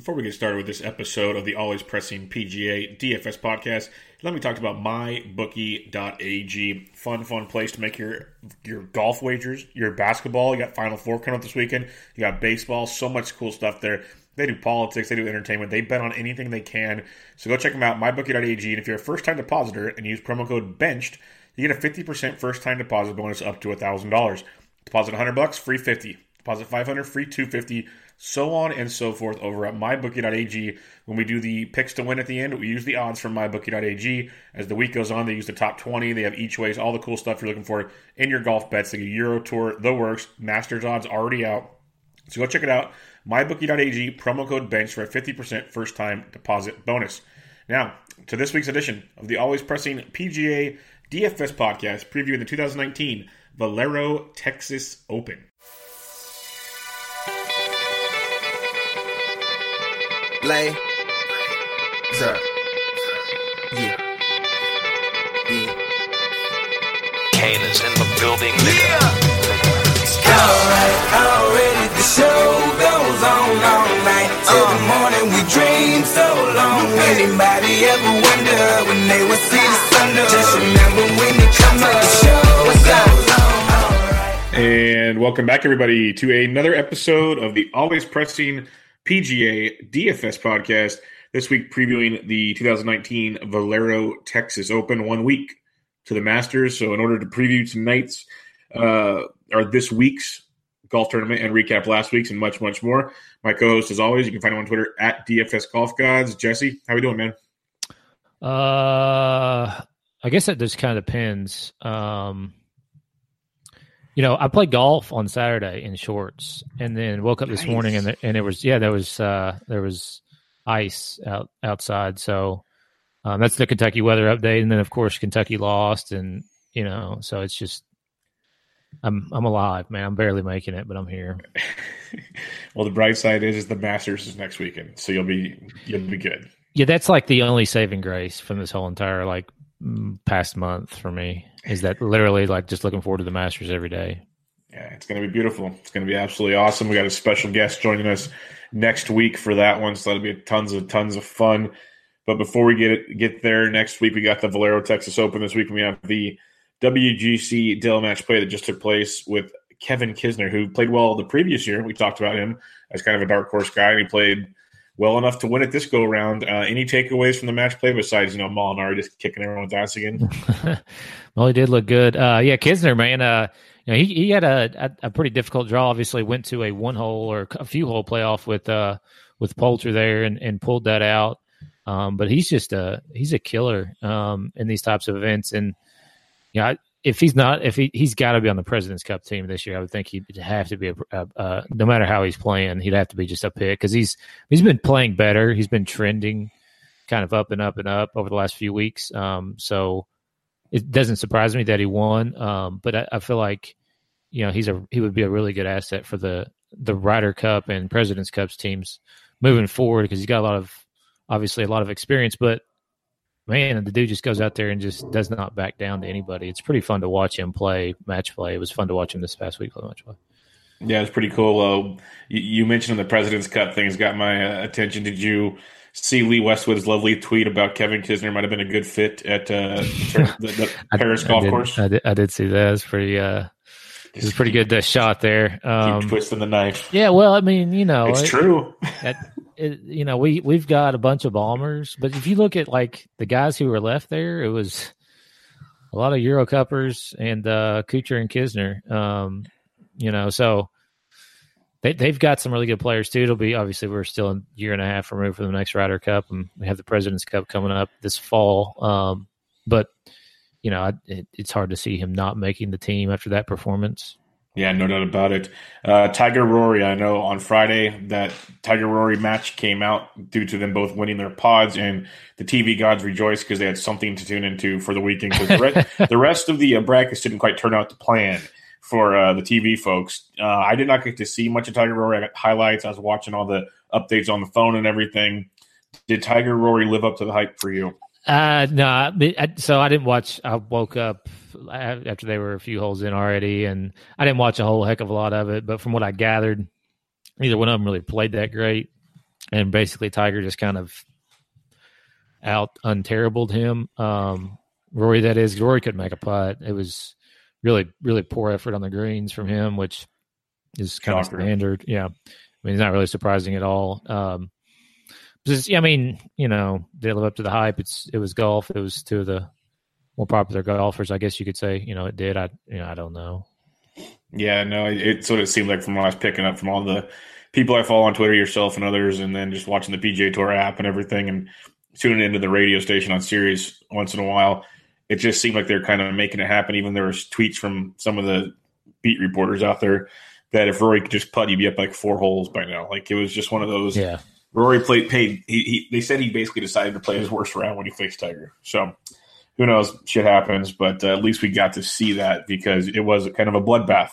Before we get started with this episode of the Always Pressing PGA DFS podcast, let me talk about mybookie.ag. Fun, fun place to make your your golf wagers, your basketball. You got Final Four coming up this weekend. You got baseball. So much cool stuff there. They do politics. They do entertainment. They bet on anything they can. So go check them out, mybookie.ag. And if you're a first time depositor and use promo code BENCHED, you get a 50% first time deposit bonus up to $1,000. Deposit 100 bucks, free 50. Deposit 500, free 250 so on and so forth over at mybookie.ag. When we do the picks to win at the end, we use the odds from mybookie.ag. As the week goes on, they use the top 20. They have each ways, all the cool stuff you're looking for in your golf bets. They get Euro Tour, the works, Masters odds already out. So go check it out. Mybookie.ag, promo code BENCH for a 50% first time deposit bonus. Now, to this week's edition of the Always Pressing PGA DFS podcast, previewing the 2019 Valero Texas Open. Lay. Sir. Yeah. Yeah. Kane is in the building. Alright, already the show goes on all night. Till the uh. morning we dream so long. Anybody ever wonder when they would see the sun? Just remember when they come up, the show goes on. And welcome back, everybody, to another episode of the Always Pressing PGA DFS podcast. This week, previewing the 2019 Valero Texas Open, one week to the Masters. So, in order to preview tonight's uh, or this week's golf tournament and recap last week's and much, much more, my co-host, as always, you can find him on Twitter at DFS Golf Gods. Jesse, how are we doing, man? Uh, I guess it just kind of depends. Um, you know, I played golf on Saturday in shorts, and then woke up this morning and Nice. the, and it was yeah, there was uh, there was ice out outside. So um, that's the Kentucky weather update, and then of course Kentucky lost, and you know, so it's just I'm I'm alive, man. I'm barely making it, but I'm here. well, the bright side is, is the Masters is next weekend, so you'll be you'll be good. Yeah, that's like the only saving grace from this whole entire like past month for me is that literally like just looking forward to the Masters every day. Yeah, it's going to be beautiful. It's going to be absolutely awesome. We got a special guest joining us next week for that one, so that'll be tons of tons of fun. But before we get it, get there next week, we got the Valero Texas Open this week, and we have the WGC Dell Match Play that just took place with Kevin Kisner, who played well the previous year. We talked about him as kind of a dark horse guy, and he played well enough to win it this go around. Uh, any takeaways from the match play besides you know Molinari just kicking everyone's ass again? well, he did look good. Uh, yeah, Kisner, man. Uh, you know, he he had a, a pretty difficult draw. Obviously, went to a one hole or a few hole playoff with uh with Poulter there and, and pulled that out. Um, but he's just a he's a killer um in these types of events. And you know, if he's not, if he he's got to be on the President's Cup team this year, I would think he'd have to be a, a, a no matter how he's playing, he'd have to be just a pick because he's he's been playing better. He's been trending kind of up and up and up over the last few weeks. Um, so it doesn't surprise me that he won. Um, but I, I feel like you know he's a he would be a really good asset for the the Ryder Cup and President's Cups teams moving forward because he's got a lot of obviously a lot of experience, but man, the dude just goes out there and just does not back down to anybody. It's pretty fun to watch him play match play. It was fun to watch him this past week play match play. Yeah, it's pretty cool. Uh, you, you mentioned the President's Cup things got my uh, attention. Did you see Lee Westwood's lovely tweet about Kevin Kisner might have been a good fit at uh, the, the Paris I, golf I did, course? I did, I did see that. It's pretty. Uh, it was pretty good uh, shot there. Um, Keep twisting the knife. yeah, well, I mean, you know, It's it- true. that it, you know we we've got a bunch of bombers, but if you look at like the guys who were left there, it was a lot of Euro Cuppers and uh, Kuchar and Kisner. Um, you know, so they they've got some really good players too. It'll be obviously we're still a year and a half removed from the next Ryder Cup, and we have the Presidents Cup coming up this fall. Um, but you know, I- it, it's hard to see him not making the team after that performance. Yeah, no doubt about it. Uh, Tiger Rory, I know on Friday that Tiger Rory match came out due to them both winning their pods, and the TV gods rejoiced because they had something to tune into for the weekend. Because the, re- the rest of the uh, brackets didn't quite turn out to plan for uh, the TV folks. Uh, I did not get to see much of Tiger Rory. I got highlights. I was watching all the updates on the phone and everything. Did Tiger Rory live up to the hype for you? Uh, no, I, I- so I didn't watch. I woke up after they were a few holes in already, and I didn't watch a whole heck of a lot of it. But from what I gathered, neither one of them really played that great. and basically Tiger just kind of out unterribled him. Um, Rory, that is, Rory couldn't make a putt. It was really, really poor effort on the greens from him, which is kind of standard. Yeah, I mean, it's not really surprising at all. Um, just, I mean, you know, they live up to the hype. It's it was golf. It was two of the more popular golfers, I guess you could say. You know, it did. I, you know, I don't know. Yeah, no, it, it's what it seemed like from what I was picking up from all the people I follow on Twitter, yourself and others, and then just watching the PGA Tour app and everything, and tuning into the radio station on Sirius once in a while. It just seemed like they're kind of making it happen. Even there was tweets from some of the beat reporters out there that if Rory could just putt, he'd be up like four holes by now. Like it was just one of those. Yeah, Rory played paid. He, he they said he basically decided to play his worst round when he faced Tiger. So who knows? Shit happens, but uh, at least we got to see that because it was kind of a bloodbath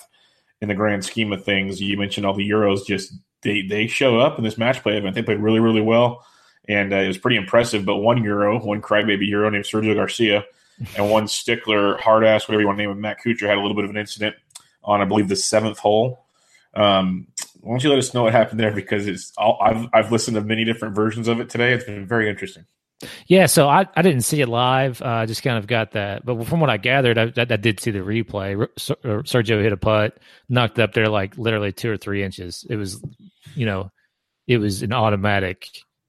in the grand scheme of things. You mentioned all the Euros. Just they they show up in this match play event. They played really really well, and uh, it was pretty impressive. But one Euro, one crybaby Euro named Sergio Garcia, and one stickler hard ass, whatever you want to name him, Matt Kuchar had a little bit of an incident on I believe the seventh hole. Um, why don't you let us know what happened there? Because it's all, I've I've listened to many different versions of it today. It's been very interesting. yeah. So I, I didn't see it live. Uh, I just kind of got that, but from what I gathered, I, I, I did see the replay. Uh, Sergio hit a putt, knocked it up there like literally two or three inches. It was, you know, it was an automatic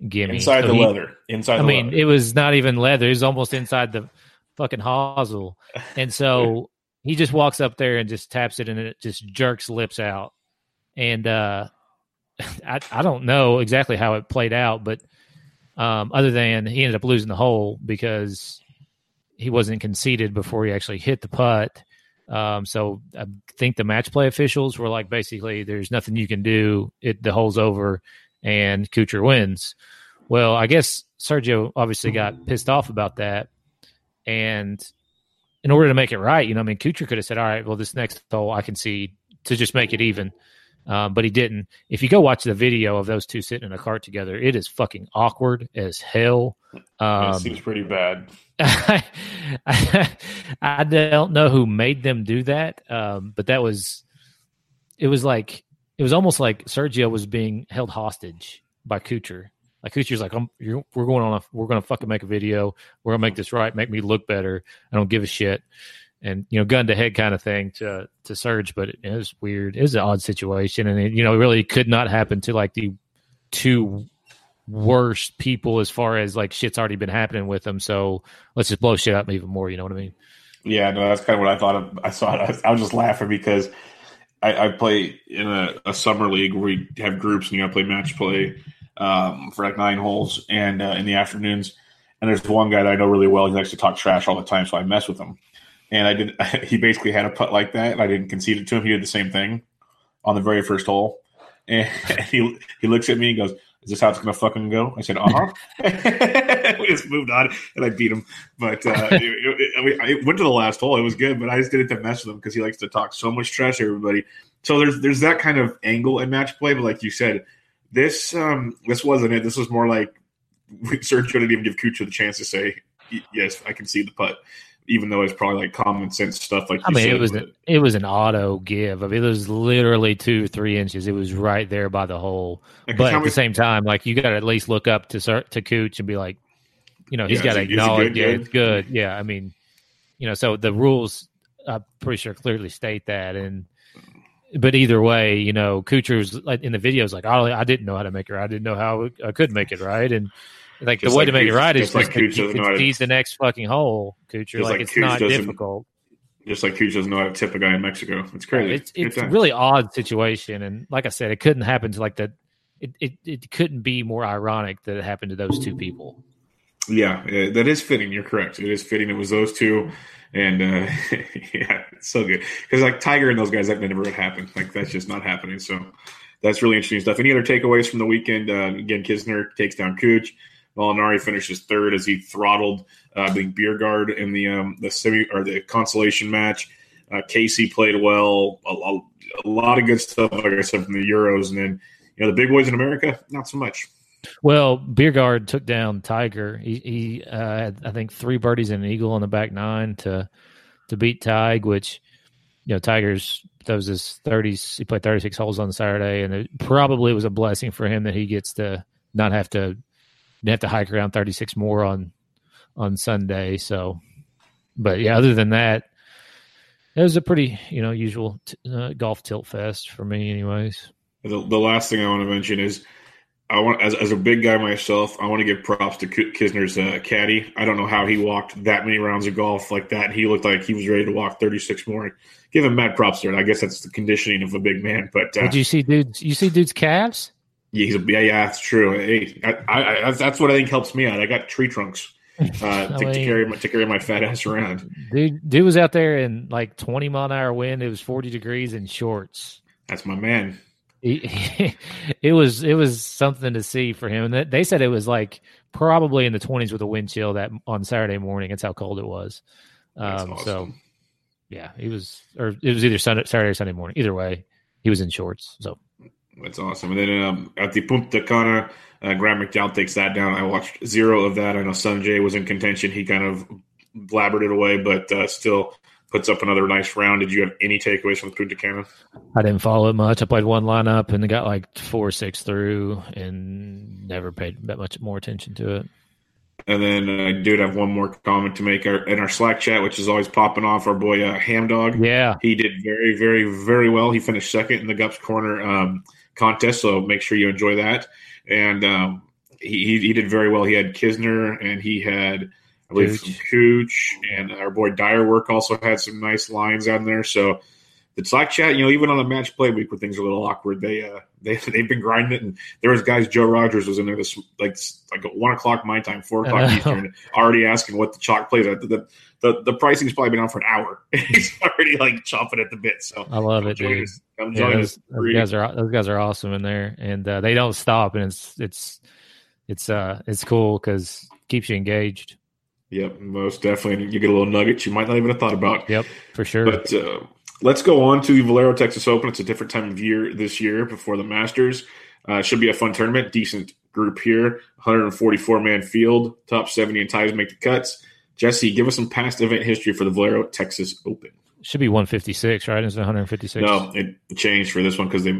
gimme Inside So the he- leather. Inside I mean, leather. it was not even leather. It was almost inside the fucking hosel. And so he just walks up there and just taps it and it just jerks lips out. And uh I I don't know exactly how it played out, but um other than he ended up losing the hole because he wasn't conceded before he actually hit the putt. Um, so I think the match play officials were like, basically, there's nothing you can do. It the hole's over, and Kuchar wins. Well, I guess Sergio obviously got pissed off about that, and in order to make it right, you know, I mean, Kuchar could have said, "All right, well, this next hole I can see to just make it even," um, but he didn't. If you go watch the video of those two sitting in a cart together, it is fucking awkward as hell. Um, it seems pretty bad. I, I don't know who made them do that, um, but that was it was like it was almost like Sergio was being held hostage by Kuchar. Like Kuchar's like, I'm, you're, we're going on a, we're going to fucking make a video. We're gonna make this right, make me look better. I don't give a shit, and you know, gun to head kind of thing to to surge But it, was weird. It was an odd situation, and it, you know, it really could not happen to like the two worst people as far as like shit's already been happening with them. So let's just blow shit up even more. You know what I mean? Yeah, no, that's kind of what I thought of. I saw it. I was, I was just laughing because I, I play in a, a summer league where we have groups and you got to play match play um, for like nine holes and uh, in the afternoons. And there's one guy that I know really well. He likes to talk trash all the time, so I mess with him. And I did. He basically had a putt like that, and I didn't concede it to him. He did the same thing on the very first hole, and he he looks at me and goes, "Is this how it's gonna fucking go?" I said, "Uh huh." we just moved on, and I beat him. But uh, it, it, I, mean, I went to the last hole. It was good, but I just did it to mess with him because he likes to talk so much trash to everybody. So there's there's that kind of angle in match play. But like you said, this um this wasn't it. This was more like Sergio didn't even give Kuchar the chance to say, "Yes, I can see the putt," even though it's probably like common sense stuff. Like I mean, said, it was but- an, it was an auto give. I mean, it was literally two three inches. It was right there by the hole. But at the same time, like you got to at least look up to to Cooch and be like, you know, he's Yeah, got to is it- is it acknowledge, good, yeah, it's good. Yeah, I mean, you know, so the rules, I'm pretty sure clearly state that, and but either way, you know, Kuchar's like in the videos, like, oh, I didn't know how to make it. right. I didn't know how I could make it right, and like Just the way like to make it Kuch- right is just like just to Kuch doesn't know how to- concede the next fucking hole. Just Like, like it's Kuch not difficult. just like Kuchar doesn't know how to tip a guy in Mexico. It's crazy. It's it's times. really odd situation, and like I said, it couldn't happen to like that. It, it it couldn't be more ironic that it happened to those two people. Yeah, yeah, that is fitting. You're correct. It is fitting. It was those two, and uh, yeah, it's so good because like Tiger and those guys, that never would happen. Like that's just not happening. So that's really interesting stuff. Any other takeaways from the weekend? Uh, again, Kisner takes down Cooch. Molinari finishes third as he throttled uh, the Bjerregaard in the um, the semi or the consolation match. Uh, Casey played well. A, a, a lot of good stuff, like I said, from the Euros, and then you know the big boys in America, not so much. Well, Bjerregaard took down Tiger. He, he uh, had I think three birdies and an eagle on the back nine to to beat Tig, which you know Tiger's that was his thirties. He played thirty six holes on Saturday, and it probably was a blessing for him that he gets to not have to have to hike around 36 more on on Sunday. So, but yeah, other than that, it was a pretty you know usual t- uh, golf tilt fest for me, anyways. The, the last thing I want to mention is I want as, as a big guy myself, I want to give props to K- Kisner's uh, caddy. I don't know how he walked that many rounds of golf like that. He looked like he was ready to walk 36 more. Give him mad props there. I guess that's the conditioning of a big man. But uh, Did you see dudes? You see dudes' calves? Yeah, he's a, yeah, yeah, that's true. Hey, I, I, I, that's what I think helps me out. I got tree trunks uh, to, to carry my, to carry my fat ass around. Dude, dude was out there in like 20 mile an hour wind. It was 40 degrees in shorts. That's my man. He- it was it was something to see for him. And they- they said it was like probably in the 20s with a wind chill that on Saturday morning. That's how cold it was. That's Um, awesome. So yeah, he was, or it was either Sunday, Saturday or Sunday morning. Either way, he was in shorts. So That's awesome. And then um, at the Punta Cana, uh, Graham McDowell takes that down. I watched zero of that. I know Sungjae was in contention. He kind of blabbered it away, but uh, still puts up another nice round. Did you have any takeaways from Punta Cana? I didn't follow it much. I played one lineup and got like four, six through, and never paid that much more attention to it. And then uh, I did have one more comment to make our, in our Slack chat, which is always popping off. Our boy uh, Hamdog. Yeah, He did very, very, very well. He finished second in the Gups Corner um, contest, so make sure you enjoy that. And um, he, he did very well. He had Kisner and he had, I believe, some Cooch, and our boy Dyer Dirework also had some nice lines on there. So the Slack chat, you know, even on a match play week where things are a little awkward, they uh, they they've been grinding it. And there was guys. Joe Rogers was in there this like like one o'clock my time, four o'clock. Eastern, already asking what the chalk plays. at. The, the the pricing's probably been on for an hour. He's already like chomping at the bit. So I love come it, dude. us. Come Yeah, those, those guys are those guys are awesome in there, and uh, they don't stop, and it's it's it's uh it's cool because keeps you engaged. Yep, most definitely. You get a little nugget you might not even have thought about. Yep, for sure. But uh, let's go on to the Valero Texas Open. It's a different time of year this year before the Masters. Uh, should be a fun tournament. Decent group here. 144 man field. Top 70 and ties make the cuts. Jesse, give us some past event history for the Valero Texas Open. Should be 156, right? Instead of 156. No, it changed for this one because they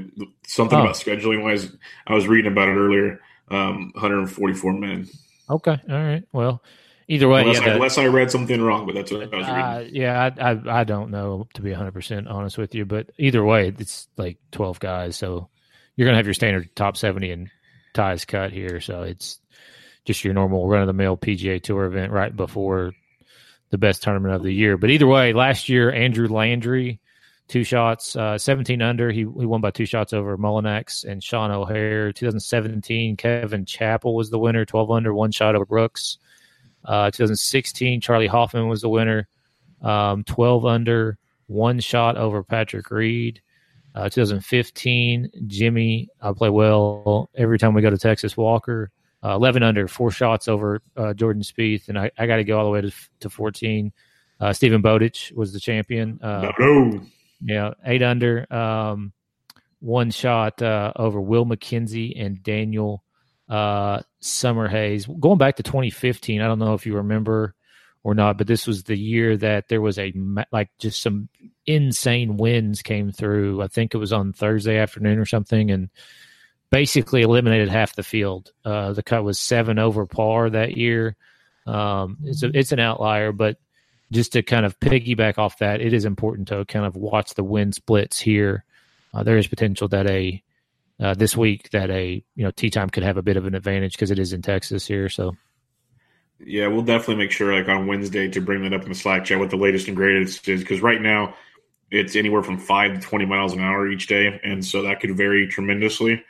something Oh. about scheduling wise. I was reading about it earlier. Um, 144 men. Okay, all right. Well, either way, Unless, yeah, I, the- unless I read something wrong, but that's what I was reading. Uh, yeah, I, I I don't know to be 100 percent honest with you, but either way, it's like 12 guys, so you're gonna have your standard top 70 and ties cut here. So it's just your normal run of the mill PGA Tour event right before the best tournament of the year. But either way, last year Andrew Landry, two shots, uh, 17 under. He he won by two shots over Mullinax and Sean O'Hair. 2017, Kevin Chappell was the winner, 12 under, one shot over Brooks. Uh, 2016, Charley Hoffman was the winner, um, 12 under, one shot over Patrick Reed. Uh, 2015, Jimmy, I play well every time we go to Texas Walker. Uh, 11 under, four shots over uh, Jordan Spieth, and I, I got to go all the way to, to 14. Uh, Steven Bowditch was the champion. Uh, no. yeah, eight under, um, one shot uh, over Will MacKenzie and Daniel uh, Summerhays. Going back to 2015, I don't know if you remember or not, but this was the year that there was a like just some insane winds came through. I think it was on Thursday afternoon or something, and basically eliminated half the field. Uh, the cut was seven over par that year. Um, it's a, it's an outlier, but just to kind of piggyback off that, it is important to kind of watch the wind splits here. Uh, there is potential that a uh, this week that a you know tea time could have a bit of an advantage because it is in Texas here. So Yeah, we'll definitely make sure, like on Wednesday, to bring that up in the Slack chat what the latest and greatest is, because right now it's anywhere from five to twenty miles an hour each day, and so that could vary tremendously.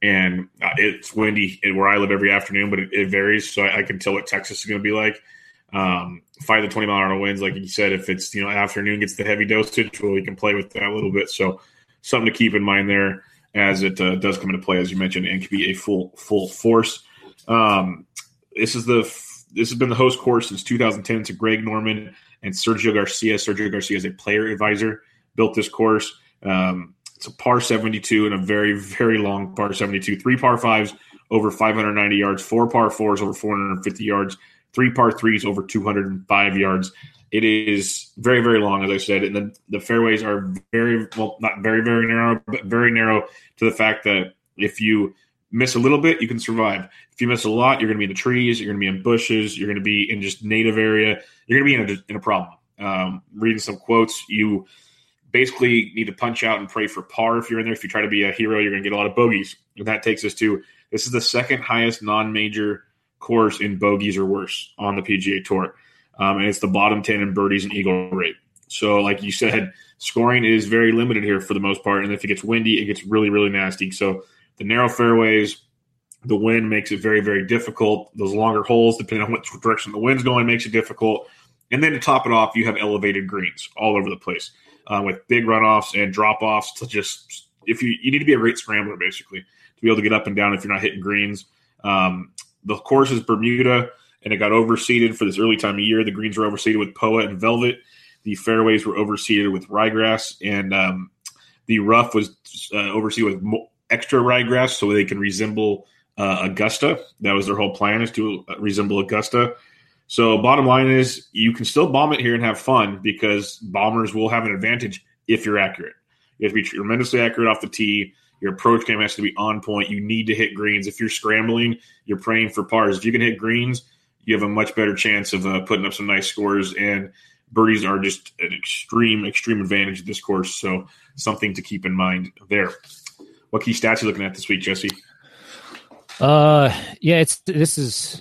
And uh, it's windy where I live every afternoon, but it, it varies, so I, I can tell what Texas is going to be like. Um, five to twenty mile an hour winds, like you said, if it's you know afternoon gets the heavy dosage, well, we can play with that a little bit. So something to keep in mind there as it uh, does come into play, as you mentioned, and can be a full full force. Um, this is the this has been the host course since 2010 to Greg Norman and Sergio Garcia. Sergio Garcia is a player advisor, built this course. Um, it's a par 72 and a very, very long par 72. Three par fives over 590 yards, four par fours over 450 yards, three par threes over 205 yards. It is very, very long, as I said, and the, the fairways are very well, not very, very narrow, but very narrow to the fact that if you miss a little bit, you can survive. If you miss a lot, you're going to be in the trees, you're going to be in bushes, you're going to be in just native area. You're going to be in a, in a problem. Um, reading some quotes, you basically need to punch out and pray for par if you're in there. If you try to be a hero, you're going to get a lot of bogeys. And that takes us to this is the second highest non major course in bogeys or worse on the PGA Tour. Um, and it's the bottom 10 in birdies and eagle rate. So, like you said, scoring is very limited here for the most part. And if it gets windy, it gets really, really nasty. So, the narrow fairways, the wind makes it very, very difficult. Those longer holes, depending on what direction the wind's going, makes it difficult. And then to top it off, you have elevated greens all over the place uh, with big runoffs and drop offs to just if you you need to be a great scrambler basically to be able to get up and down if you're not hitting greens. Um, the course is Bermuda, and it got overseeded for this early time of year. The greens were overseeded with Poa and Velvet. The fairways were overseeded with ryegrass, and um, the rough was uh, overseeded with mo- extra ryegrass so they can resemble uh, Augusta. That was their whole plan is to uh, resemble Augusta. So bottom line is you can still bomb it here and have fun because bombers will have an advantage if you're accurate. You have to be tremendously accurate off the tee. Your approach game has to be on point. You need to hit greens. If you're scrambling, you're praying for pars. If you can hit greens, you have a much better chance of uh, putting up some nice scores. And birdies are just an extreme, extreme advantage of this course. So something to keep in mind there. What key stats are you looking at this week, Jesse? Uh, yeah, it's this is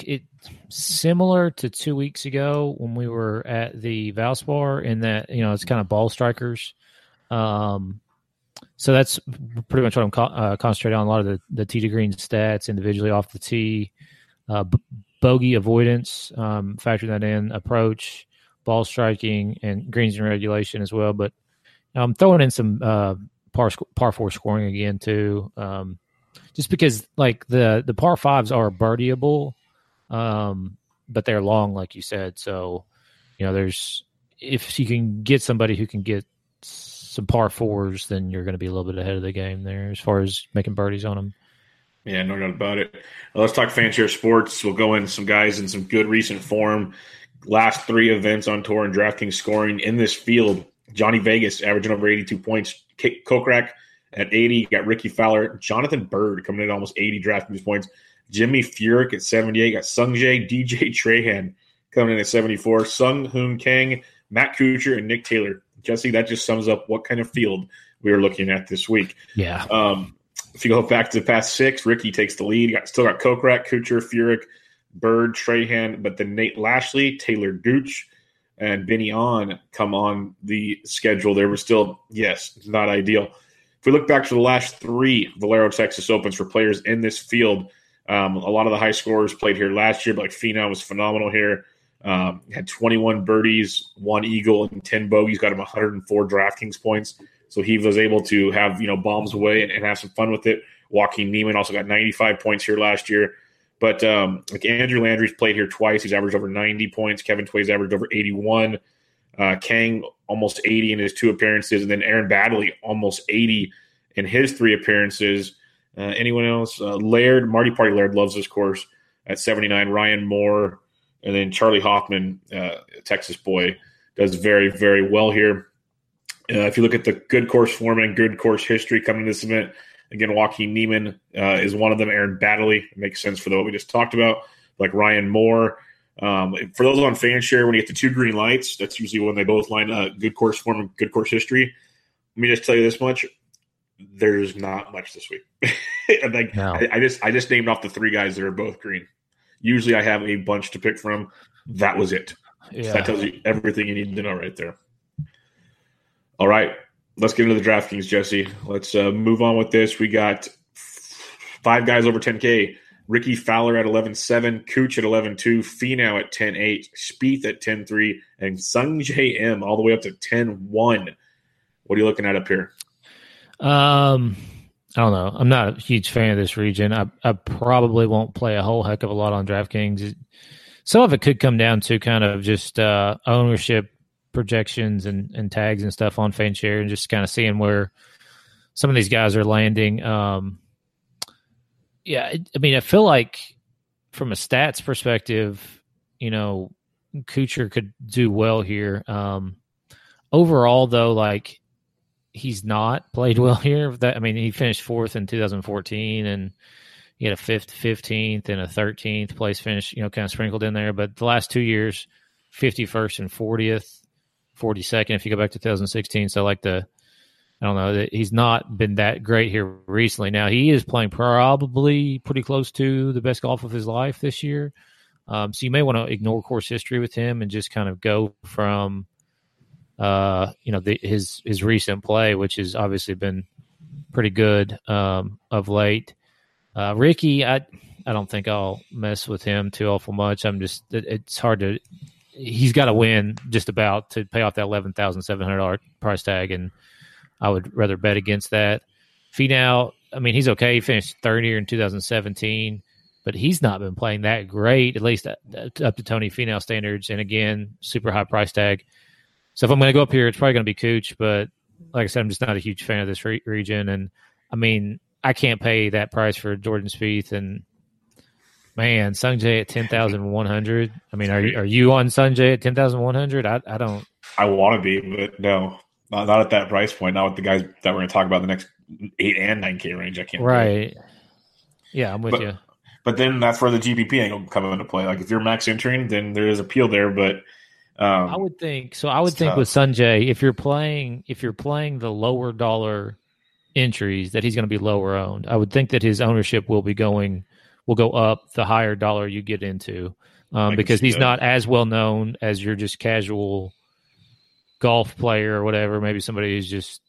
it similar to two weeks ago when we were at the Valspar in that you know it's kind of ball strikers. Um, so that's pretty much what I'm co- uh, concentrating on. A lot of the the tee to green stats individually off the tee, uh, b- bogey avoidance, um, factor that in, approach, ball striking, and greens and regulation as well. But I'm throwing in some uh, par sc- par four scoring again too. Um, just because like the the par fives are birdieable, um, but they're long, like you said. So you know, there's if you can get somebody who can get some par fours, then you're going to be a little bit ahead of the game there as far as making birdies on them. Yeah, no doubt about it. Well, let's talk fantasy sports. We'll go in some guys in some good recent form. Last three events on tour and DraftKings scoring in this field. Johnny Vegas averaging over 82 points. Kokrak at 80. Got Rickie Fowler. Jonathan Byrd coming in at almost 80 DraftKings points. Jimmy Furyk at 78. Got Sung Jae, DJ Trahan coming in at 74. Sung Hoon Kang, Matt Kuchar, and Nick Taylor. Jesse, that just sums up what kind of field we were looking at this week. Yeah. Um, if you go back to the past six, Rickie takes the lead. Got still got Kokrak, Kuchar, Furyk, Byrd, Trahan, but then Nate Lashley, Taylor Gooch, and Benny On come on the schedule. There was still yes, not ideal. If we look back to the last three Valero Texas Opens for players in this field, um, a lot of the high scorers played here last year, but like Finau was phenomenal here. Um, had 21 birdies, one eagle, and 10 bogeys. Got him 104 DraftKings points. So he was able to have you know bombs away and, and have some fun with it. Joaquin Niemann also got 95 points here last year. But um, like Andrew Landry's played here twice. He's averaged over 90 points. Kevin Tway's averaged over 81. Uh, Kang almost 80 in his two appearances, and then Aaron Baddeley almost 80 in his three appearances. Uh, anyone else? Uh, Laird, Marty Party Laird loves this course at 79. Ryan Moore, and then Charley Hoffman, uh, Texas boy, does very, very well here. Uh, if you look at the good course form and good course history coming to this event, again, Joaquin Niemann uh, is one of them. Aaron Baddeley makes sense for the, what we just talked about, like Ryan Moore. Um, for those on FanShare, when you get the two green lights, that's usually when they both line uh, good course form and good course history. Let me just tell you this much: there's not much this week. like, No. I, I just I just named off the three guys that are both green. Usually, I have a bunch to pick from. That was it. Yeah. That tells you everything you need to know right there. All right, let's get into the DraftKings, Jesse. Let's uh, move on with this. We got five guys over 10K. Rickie Fowler at 11.7, Cooch at 11.2, Finau at 10.8, Spieth at 10.3, and Sungjae Im all the way up to 10.1. What are you looking at up here? Um, I don't know. I'm not a huge fan of this region. I, I probably won't play a whole heck of a lot on DraftKings. Some of it could come down to kind of just uh, ownership projections and, and tags and stuff on FanShare and just kind of seeing where some of these guys are landing. Um, yeah, I mean, I feel like from a stats perspective, you know, Kuchar could do well here. Um, overall, though, like he's not played well here. That I mean, he finished fourth in 2014, and he had a fifth, 15th, and a 13th place finish. You know, kind of sprinkled in there. But the last two years, 51st and 40th, 42nd. If you go back to 2016, so like the I don't know. That he's not been that great here recently. Now he is playing probably pretty close to the best golf of his life this year. Um, so you may want to ignore course history with him and just kind of go from, uh, you know, the, his his recent play, which has obviously been pretty good um, of late. Uh, Rickie, I I don't think I'll mess with him too awful much. I'm just it, it's hard to. He's got to win just about to pay off that eleven thousand seven hundred dollar price tag and I would rather bet against that. Finau, I mean, he's okay. He finished third here in 2017, but he's not been playing that great, at least uh, uh, up to Tony Finau standards. And again, super high price tag. So if I'm going to go up here, it's probably going to be Cooch. But like I said, I'm just not a huge fan of this re- region. And I mean, I can't pay that price for Jordan Spieth and man, Sungjae at ten thousand one hundred. I mean, are you are you on Sungjae at ten thousand one hundred? I I don't. I want to be, but no. Not, not at that price point. Not with the guys that we're going to talk about the next eight and nine K range. I can't. Right. Yeah, I'm with but, you. But then that's where the GPP angle come into play. Like if you're max entering, then there is appeal there. But um, I would think so. I would think tough. with Sungjae, if you're playing, if you're playing the lower dollar entries, that he's going to be lower owned. I would think that his ownership will be going will go up the higher dollar you get into, um, because he's that. not as well known as your just casual golf player or whatever. Maybe somebody who's just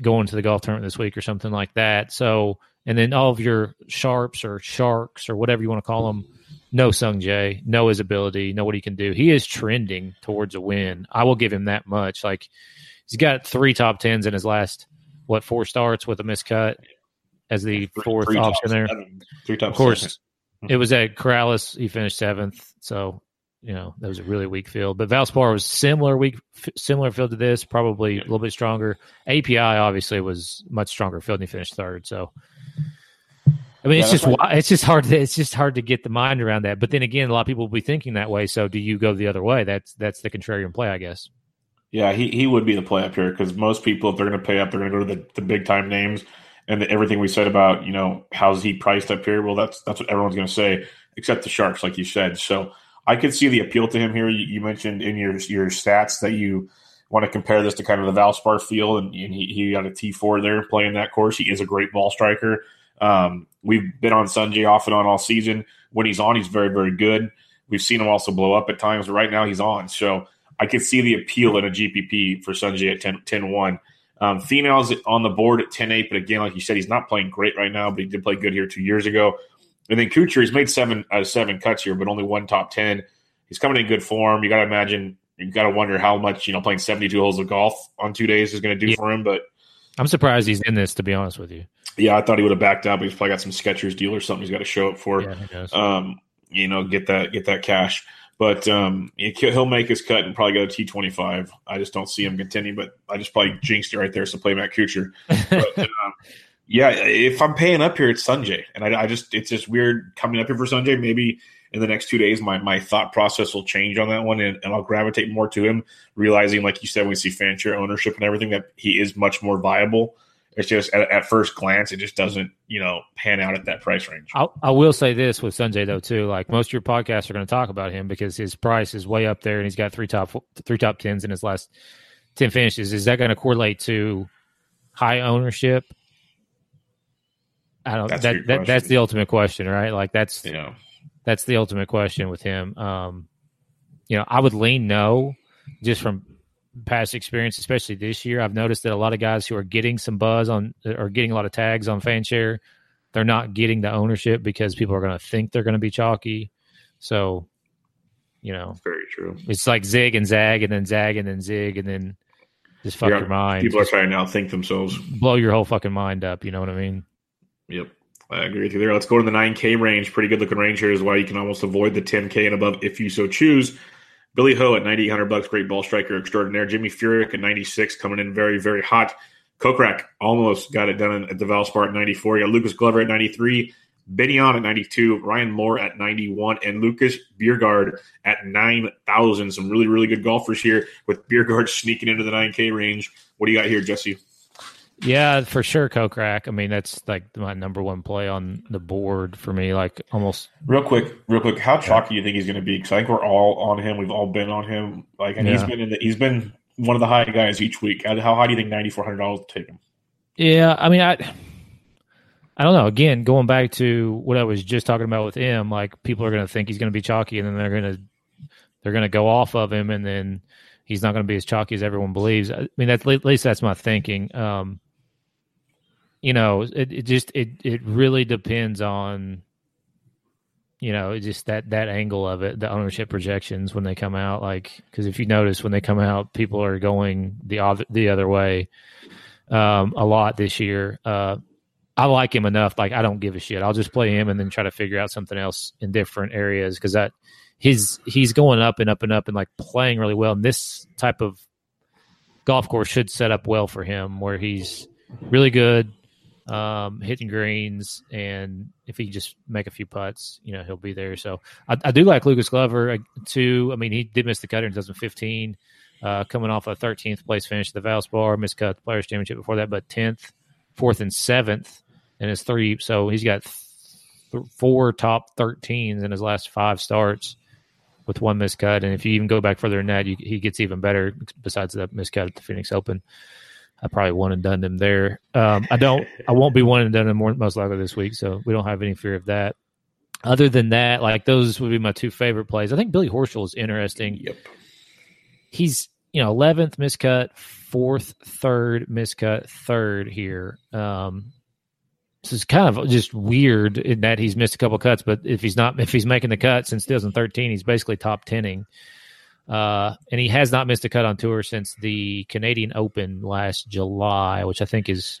going to the golf tournament this week or something like that. So, and then all of your sharps or sharks or whatever you want to call them, know Sungjae, know his ability, know what he can do. He is trending towards a win. I will give him that much. Like he's got three top tens in his last what four starts with a miscut as the fourth three option there. Seven, three top of course, seven. Mm-hmm. it was at Corales. He finished seventh. So you know that was a really weak field. But Valspar was similar weak, similar field to this, probably a little bit stronger. API obviously was much stronger field, and he finished third. So, I mean, yeah, it's just right. it's just hard to it's just hard to get the mind around that. But then again, a lot of people will be thinking that way. So, do you go the other way? That's that's the contrarian play, I guess. Yeah, he, he would be the play up here because most people, if they're going to pay up, they're going to go to the, the big time names. And everything we said about you know how's he priced up here? Well, that's that's what everyone's going to say, except the sharks, like you said. So I could see the appeal to him here. You, you, mentioned in your your stats that you want to compare this to kind of the Valspar field, and, and he, he, got a T four there playing that course. He is a great ball striker. Um, we've been on Sungjae off and on all season. When he's on, he's very very good. We've seen him also blow up at times. But right now, he's on. So I could see the appeal in a GPP for Sungjae at 10, 10 1. Um, Finau's on the board at 10 8, but again, like you said, he's not playing great right now, but he did play good here two years ago. And then Kuchar, he's made seven out uh, of seven cuts here, but only one top ten. He's coming in good form. You got to imagine, you got to wonder how much you know playing seventy two holes of golf on two days is going to do yeah. for him. But I'm surprised he's in this, to be honest with you. Yeah, I thought he would have backed out, but he's probably got some Skechers deal or something he's got to show up for. Yeah, um, you know, get that get that cash. But um, he'll make his cut and probably go to T twenty five. I just don't see him contending, but I just probably jinxed it right there. So play Matt Kuchar. But, um, yeah, if I'm paying up here, it's Sungjae, and I, I, just it's just weird coming up here for Sungjae. Maybe in the next two days, my my thought process will change on that one, and, and I'll gravitate more to him, realizing, like you said, when we see fan share ownership and everything, that he is much more viable. It's just at, at, first glance, it just doesn't, you know, pan out at that price range. I'll, I will say this with Sungjae though too. Like most of your podcasts are going to talk about him because his price is way up there, and he's got three top three top tens in his last ten finishes. Is that going to correlate to high ownership I don't. That's that, that that's the ultimate question, right? Like that's yeah. That's the ultimate question with him. Um, you know, I would lean no, just from past experience, especially this year. I've noticed that a lot of guys who are getting some buzz on or getting a lot of tags on Fanshare, they're not getting the ownership because people are going to think they're going to be chalky. So, you know, very true. It's like zig and zag, and then zag and then zig, and then just fuck your mind. People are trying to outthink themselves, blow your whole fucking mind up. You know what I mean? Yep. I agree with you there. Let's go to the 9K range. Pretty good looking range here is why you can almost avoid the 10K and above if you so choose. Billy Ho at 9,800 bucks, great ball striker extraordinaire. Jimmy Furyk at 96, coming in very, very hot. Kokrak almost got it done at the Valspar at 94. You got Lucas Glover at 93, Ben An at 92, Ryan Moore at 91, and Lucas Bjerregaard at 9,000. Some really, really good golfers here with Bjerregaard sneaking into the 9K range. What do you got here, Jesse? Yeah, for sure, Kokrak. I mean, that's like my number one play on the board for me. Like almost. Real quick, real quick. How chalky do you think he's going to be? Because I think we're all on him. We've all been on him. Like, and he's Yeah. been in the, he's been one of the high guys each week. How how high do you think ninety four hundred dollars will take him? Yeah, I mean, I, I don't know. Again, going back to what I was just talking about with him, like people are going to think he's going to be chalky, and then they're going to they're going to go off of him, and then he's not going to be as chalky as everyone believes. I mean, at at least that's my thinking. Um, you know, it, it just it it really depends on you know just that that angle of it, the ownership projections when they come out. Like, because if you notice when they come out, people are going the other the other way um, a lot this year. Uh, I like him enough. Like I don't give a shit. I'll just play him and then try to figure out something else in different areas because that his he's going up and up and up and like playing really well. And this type of golf course should set up well for him, where he's really good um, hitting greens, and if he just make a few putts, you know, he'll be there. So I, I do like Lucas Glover uh, too. I mean, he did miss the cutter in 2015 uh, coming off a 13th place finish at the Valspar, miscut the Players Championship before that, but 10th, fourth, and seventh in his three. So he's got th- four top 13s in his last five starts with one miscut. And if you even go back further than that, you, he gets even better besides that miscut at the Phoenix Open. I probably one and done him there. Um, I don't. I won't be one and done him more, most likely this week, so we don't have any fear of that. Other than that, like those would be my two favorite plays. I think Billy Horschel is interesting Yep. he's you know eleventh miscut, fourth, third miscut, third here. Um, this is kind of just weird in that he's missed a couple cuts, but if he's not, if he's making the cut since 2013, he's basically top tenning. Uh, and he has not missed a cut on tour since the Canadian Open last July, which I think is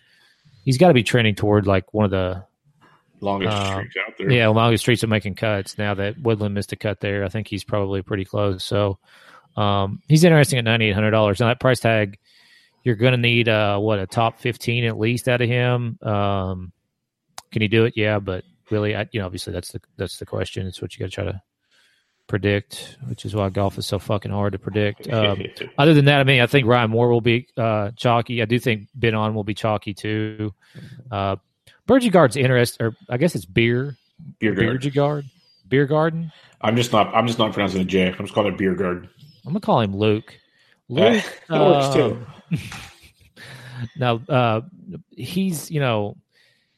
he's got to be trending toward like one of the Longest Um, streaks out there. yeah, longest streaks of making cuts. Now that Woodland missed a cut there, I think he's probably pretty close. So um, he's interesting at ninety eight hundred dollars. Now that price tag, you're going to need uh, what a top fifteen at least out of him. Um, can he do it? Yeah, but really, I, you know, obviously that's the that's the question. It's what you got to try to predict, which is why golf is so fucking hard to predict. Um, other than that, I mean, I think Ryan Moore will be uh, chalky. I do think Ben An will be chalky too. Uh, Bjerregaard's interest, or I guess it's beer. beer garden. Beer garden. I'm just not. I'm just not pronouncing the J. I'm just calling it beer garden. I'm gonna call him Luke. Luke that works too. um, now, uh, he's you know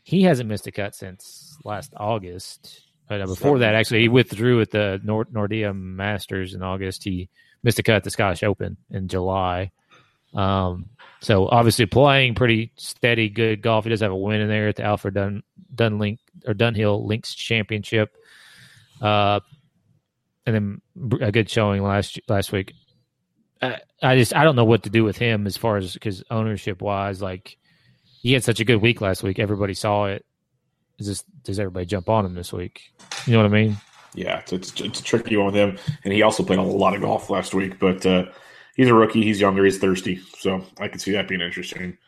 he hasn't missed a cut since last August. Uh, before that, actually, he withdrew at the Nord- Nordea Masters in August. He missed a cut at the Scottish Open in July. Um, so obviously playing pretty steady, good golf. He does have a win in there at the Alfred Dun Dunlink or Dunhill Links Championship. Uh, and then a good showing last last week. I, I just I don't know what to do with him as far as because ownership wise, like he had such a good week last week. Everybody saw it. Is this does everybody jump on him this week? You know what I mean? Yeah, it's, it's it's a tricky one with him, and he also played a lot of golf last week. But uh, he's a rookie. He's younger. He's thirsty, so I can see that being interesting.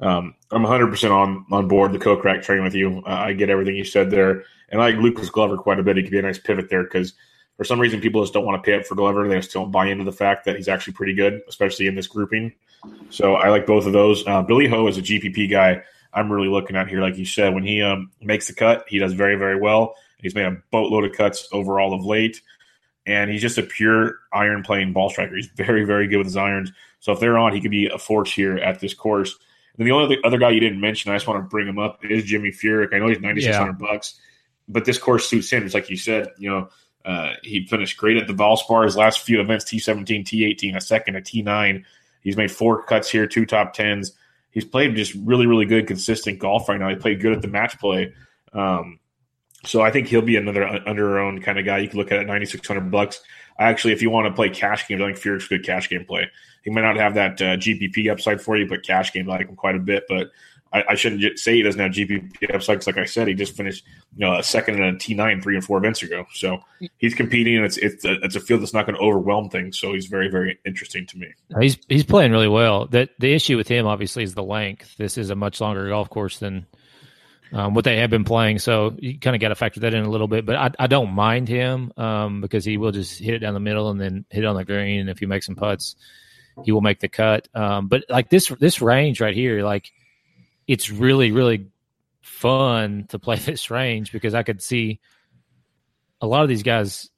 Um, I'm 100 percent on on board the Kokrak train with you. Uh, I get everything you said there, and I like Lucas Glover quite a bit. He could be a nice pivot there because for some reason people just don't want to pay up for Glover. They just don't buy into the fact that he's actually pretty good, especially in this grouping. So I like both of those. Uh, Billy Ho is a GPP guy. I'm really looking at here, like you said, when he um, makes the cut, he does very, very well. He's made a boatload of cuts overall of late, and he's just a pure iron playing ball striker. He's very, very good with his irons. So if they're on, he could be a force here at this course. And the only other guy you didn't mention, I just want to bring him up, is Jimmy Furyk. I know he's 9600 bucks, but this course suits him. It's like you said, you know, uh, he finished great at the Valspar. His last few events, T17, T18, a second, a T9. He's made four cuts here, two top tens. He's played just really, really good, consistent golf right now. He played good at the match play. Um, so I think he'll be another under owned kind of guy. You can look at at 9600 bucks. Actually, if you want to play cash games, I think Furyk's good cash game play. He might not have that uh, GPP upside for you, but cash games I like him quite a bit. But I, I shouldn't say he doesn't have GPP upside like I said, he just finished you know a second in a T9 three and four events ago. So he's competing, and it's it's a, it's a field that's not going to overwhelm things. So he's very very interesting to me. He's he's playing really well. That the issue with him obviously is the length. This is a much longer golf course than um, what they have been playing. So you kind of got to factor that in a little bit. But I, I don't mind him um, because he will just hit it down the middle and then hit it on the green. And if he makes some putts, he will make the cut. Um, but like this this range right here, like it's really really fun to play this range because I could see a lot of these guys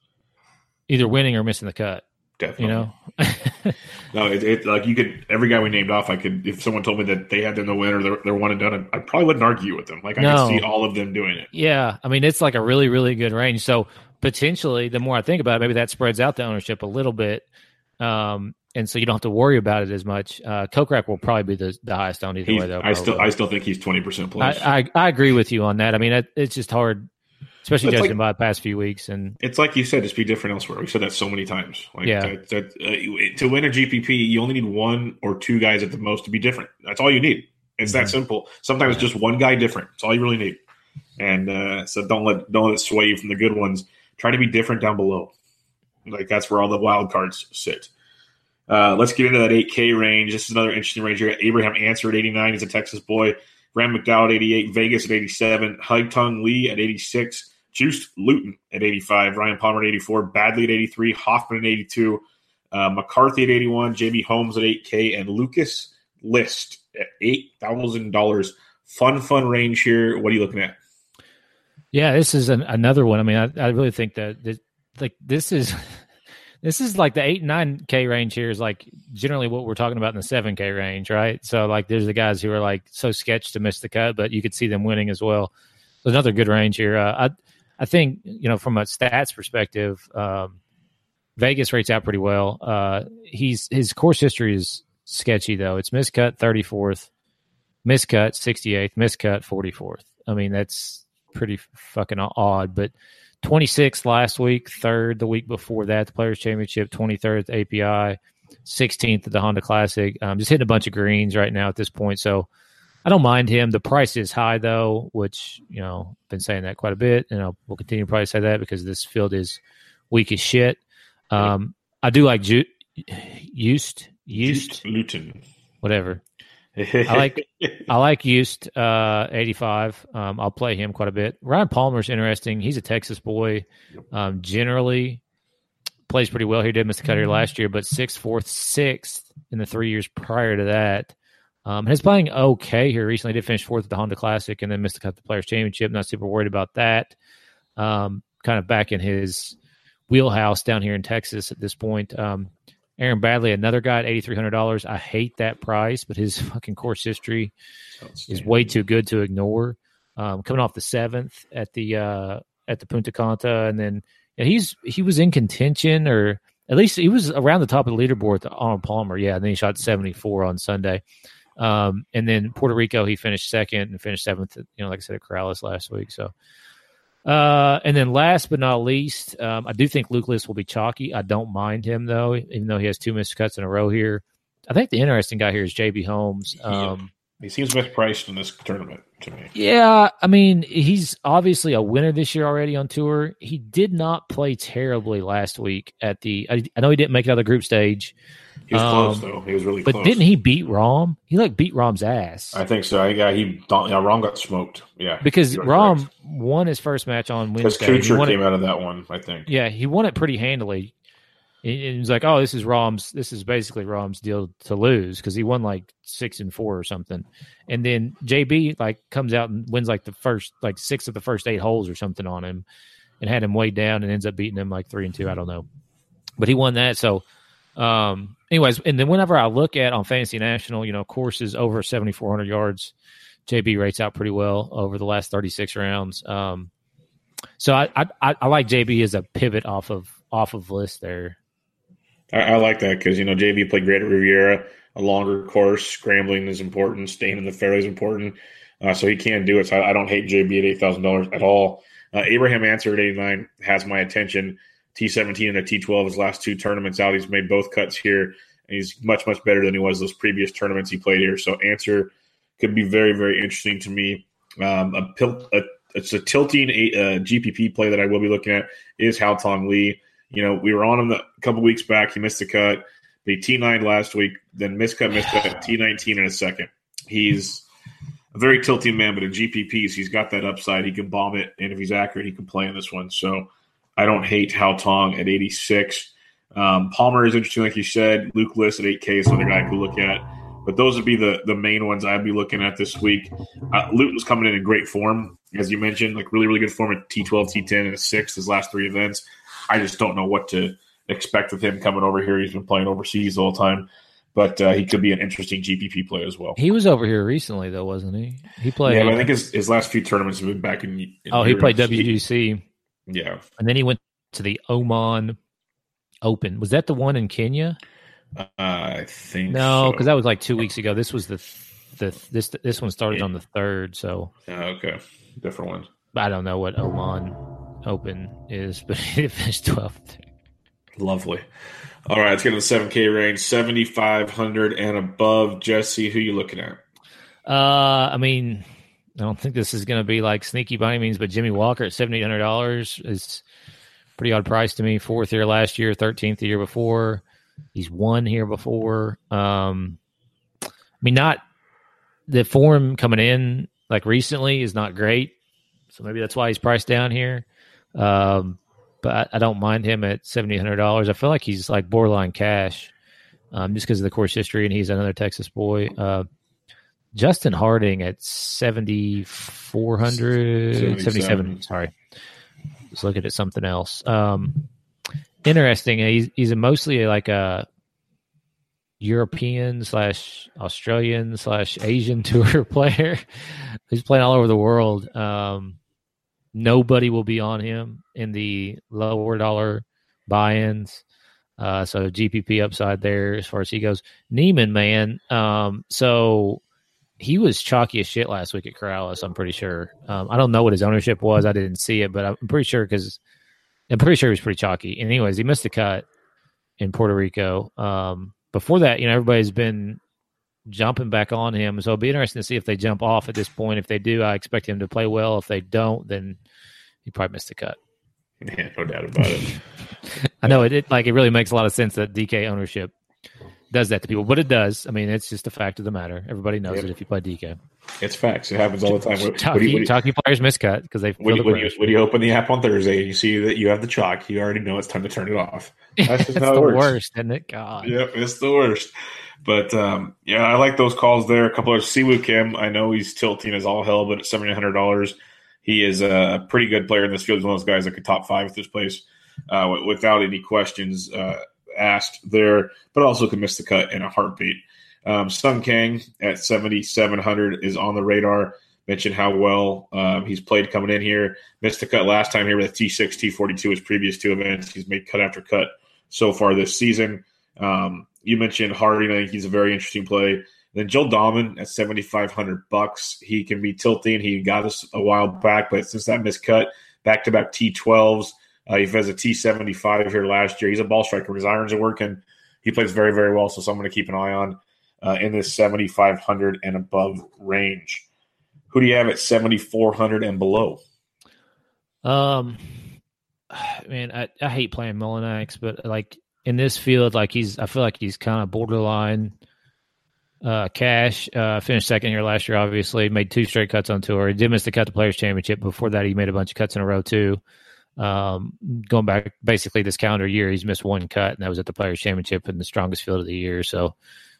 either winning or missing the cut. Definitely. You know, No, it, it like you could every guy we named off. I could if someone told me that they had them to win or they're, they're one and done, I probably wouldn't argue with them. Like I No. could see all of them doing it. yeah. I mean, it's like a really really good range. So potentially, the more I think about it, maybe that spreads out the ownership a little bit. Um, and so you don't have to worry about it as much. Uh, Kokrak will probably be the, the highest on either He's, way, though. I still. I still think he's twenty percent plus. I, I I agree with you on that. I mean, it, it's just hard, especially It's judging like- by the past few weeks. And it's like you said, just be different elsewhere. We said that so many times. Like Yeah. that, that, uh, to win a GPP, you only need one or two guys at the most to be different. That's all you need. It's that Mhm. simple. Sometimes just one guy different. It's all you really need. And uh, so don't let don't let it sway you from the good ones. Try to be different down below. Like that's where all the wild cards sit. Uh, let's get into that 8K range. This is another interesting range here. Abraham Ancer at 89. He's a Texas boy. Graham McDowell at 88. Vegas at 87. Haotong Li at 86. Juiced Luiten at 85. Ryan Palmer at 84. Baddeley at 83. Hoffman at 82. Uh, McCarthy at 81. JB Holmes at 8K. And Lucas List at $8,000. Fun, fun range here. What are you looking at? yeah, this is an, another one. I mean, I, I really think that this, like this is this is like the eight nine k range here is like generally what we're talking about in the seven K range, right? So like there's the guys who are like so sketched to miss the cut, but you could see them winning as well. So another good range here. Uh, I I think you know from a stats perspective, um, Vegas rates out pretty well. Uh, he's his course history is sketchy though. It's miscut thirty fourth, miscut sixty eighth, miscut forty fourth. I mean that's pretty fucking odd, but 26th last week, third the week before that, the Players Championship, 23rd API, 16th at the Honda Classic. Um, just hitting a bunch of greens right now at this point. So I don't mind him. The price is high though, which you know been saying that quite a bit, and I'll, we'll continue to probably say that because this field is weak as shit. Um, I do like Ju- Used, Used, Luiten. whatever. I like I like Used uh, 85. Um, I'll play him quite a bit. Ryan Palmer's interesting. He's a Texas boy. Um, generally plays pretty well. He did miss the cut here last year, but sixth, fourth, sixth in the three years prior to that. Um, and he's playing okay here recently. Did finish fourth at the Honda Classic and then missed the cut the Players Championship. Not super worried about that. Um, kind of back in his wheelhouse down here in Texas at this point. Um, Aaron Baddeley, another guy at eighty three hundred dollars. I hate that price, but his fucking course history is way too good to ignore. Um, coming off the seventh at the uh, at the Punta Cana, and then yeah, he's he was in contention, or at least he was around the top of the leaderboard. The Arnold Palmer, yeah, and then he shot seventy four on Sunday. Um, and then Puerto Rico, he finished second and finished seventh. You know, like I said, at Corales last week. So, uh, and then last but not least, um, I do think Luke List will be chalky. I don't mind him though, even though he has two missed cuts in a row here. I think the interesting guy here is JB Holmes. Um, He seems mispriced in this tournament to me. yeah, I mean, he's obviously a winner this year already on tour. He did not play terribly last week at the. I, I know he didn't make it out of the group stage, He was close Um, though. He was really but close. didn't he beat Rahm? He like beat Rahm's ass I think so. I, yeah, he yeah, Rahm got smoked. Yeah, because Rahm correct. won his first match on because Wednesday. He Kuchar won it- came out of that one. I think. yeah, he won it pretty handily. He was like, "Oh, this is Rahm's. This is basically Rahm's deal to lose because he won like six and four or something." And then JB like comes out and wins like the first like six of the first eight holes or something on him, and had him way down and ends up beating him like three and two. I don't know, but he won that. So, um, anyways, and then whenever I look at on Fantasy National, you know, courses over seventy four hundred yards, JB rates out pretty well over the last thirty six rounds. Um, so I I I like JB as a pivot off of off of list there. I, I like that because you know JB played great at Riviera. A longer course, scrambling is important. Staying in the fairway is important. Uh, so he can do it. So I, I don't hate JB at eight thousand dollars at all. Uh, Abraham Ancer at eighty nine has my attention. T seventeen and a T twelve his last two tournaments out. He's made both cuts here, and he's much much better than he was those previous tournaments he played here. So Ancer could be very very interesting to me. Um, a, a it's a tilting uh, GPP play that I will be looking at is Haotong Li. You know, we were on him a couple weeks back. He missed the cut. The T9 last week, then miscut, miscut, T19 in a second. He's a very tilting man, but in GPPs, he's got that upside. He can bomb it, and if he's accurate, he can play in this one. So I don't hate Haotong at 86. Um, Palmer is interesting, like you said. Luke List at 8K is another guy I could look at. But those would be the the main ones I'd be looking at this week. Uh, Luiten's coming in in great form, as you mentioned, like really really good form at T12, T10, and a six his last three events. I just don't know what to expect with him coming over here. He's been playing overseas all the time, but uh, he could be an interesting GPP play as well. He was over here recently, though, wasn't he? He played. Yeah, I think his, his last few tournaments have been back in. in oh, he played WGC, Yeah, and then he went to the Oman Open. Was that the one in Kenya? uh, I think No, so. because that was like two weeks ago. This was the the this this one started on the third, so Oh, okay, different one. I don't know what Oman Open is, but he finished twelfth. Lovely. All right, let's get to the seven K range, seventy five hundred and above. Jesse, who you looking at? Uh, I mean, I don't think this is going to be like sneaky by any means, but Jimmy Walker at seventy eight hundred dollars is pretty odd price to me. Fourth year last year, thirteenth the year before. He's won here before. Um, I mean, not the form coming in like recently is not great, so maybe that's why he's priced down here. Um, but I, I don't mind him at seventy hundred dollars. I feel like he's like borderline cash, um, just because of the course history, and he's another Texas boy. Uh, Justin Harding at 7,400, 77. 77. Sorry. Just looking at something else. Um, interesting. He's, he's a mostly like a European slash Australian slash Asian tour player. He's playing all over the world. Um, nobody will be on him in the lower dollar buy-ins. Uh, so GPP upside there as far as he goes. Niemann, man. Um, so he was chalky as shit last week at Corales. I'm pretty sure. Um, I don't know what his ownership was. I didn't see it, but I'm pretty sure because I'm pretty sure he was pretty chalky. And anyways, he missed the cut in Puerto Rico. Um, before that, you know, everybody's been jumping back on him. So it'll be interesting to see if they jump off at this point. If they do, I expect him to play well. If they don't, then he probably missed the cut. Yeah, no doubt about it. I know it, it like it really makes a lot of sense that DK ownership does that to people, but it does. I mean, it's just a fact of the matter. Everybody knows Yep. it if you play DK. It's facts. It happens all the time. What, what, Chalky, do you, what, you, chalky players miscut because they when, you, the when, you, when you open the app on Thursday and you see that you have the chalk, you already know it's time to turn it off. That's just how the it works. worst, isn't it? God. Yep, it's the worst. But um, yeah, I like those calls there. A couple of Siwoo Kim. I know he's tilting as all hell, but at seventy hundred dollars, he is a pretty good player in this field. He's one of those guys that could top five at this place uh, without any questions uh, asked there, but also could miss the cut in a heartbeat. Um, Sung Kang at seventy seven hundred is on the radar. Mentioned how well um, he's played coming in here. Missed the cut last time here with T six T forty two his previous two events. He's made cut after cut so far this season. Um, you mentioned Harding. I think he's a very interesting play. Then Joel Dahmen at seventy five hundred bucks. He can be tilting. He got us a while back, but since that miscut, back to back T twelves. Uh, he has a T seventy five here last year. He's a ball striker. His irons are working. He plays very very well. So someone to keep an eye on uh, in this seventy five hundred and above range. Who do you have at seventy four hundred and below? Um, man, I, I hate playing Mullinax, but like in this field, like he's, I feel like he's kind of borderline. Uh, cash uh, finished second here last year. Obviously, made two straight cuts on tour. He did miss the cut the Players Championship. Before that, he made a bunch of cuts in a row too. Um, going back basically this calendar year, he's missed one cut, and that was at the Players Championship in the strongest field of the year. So,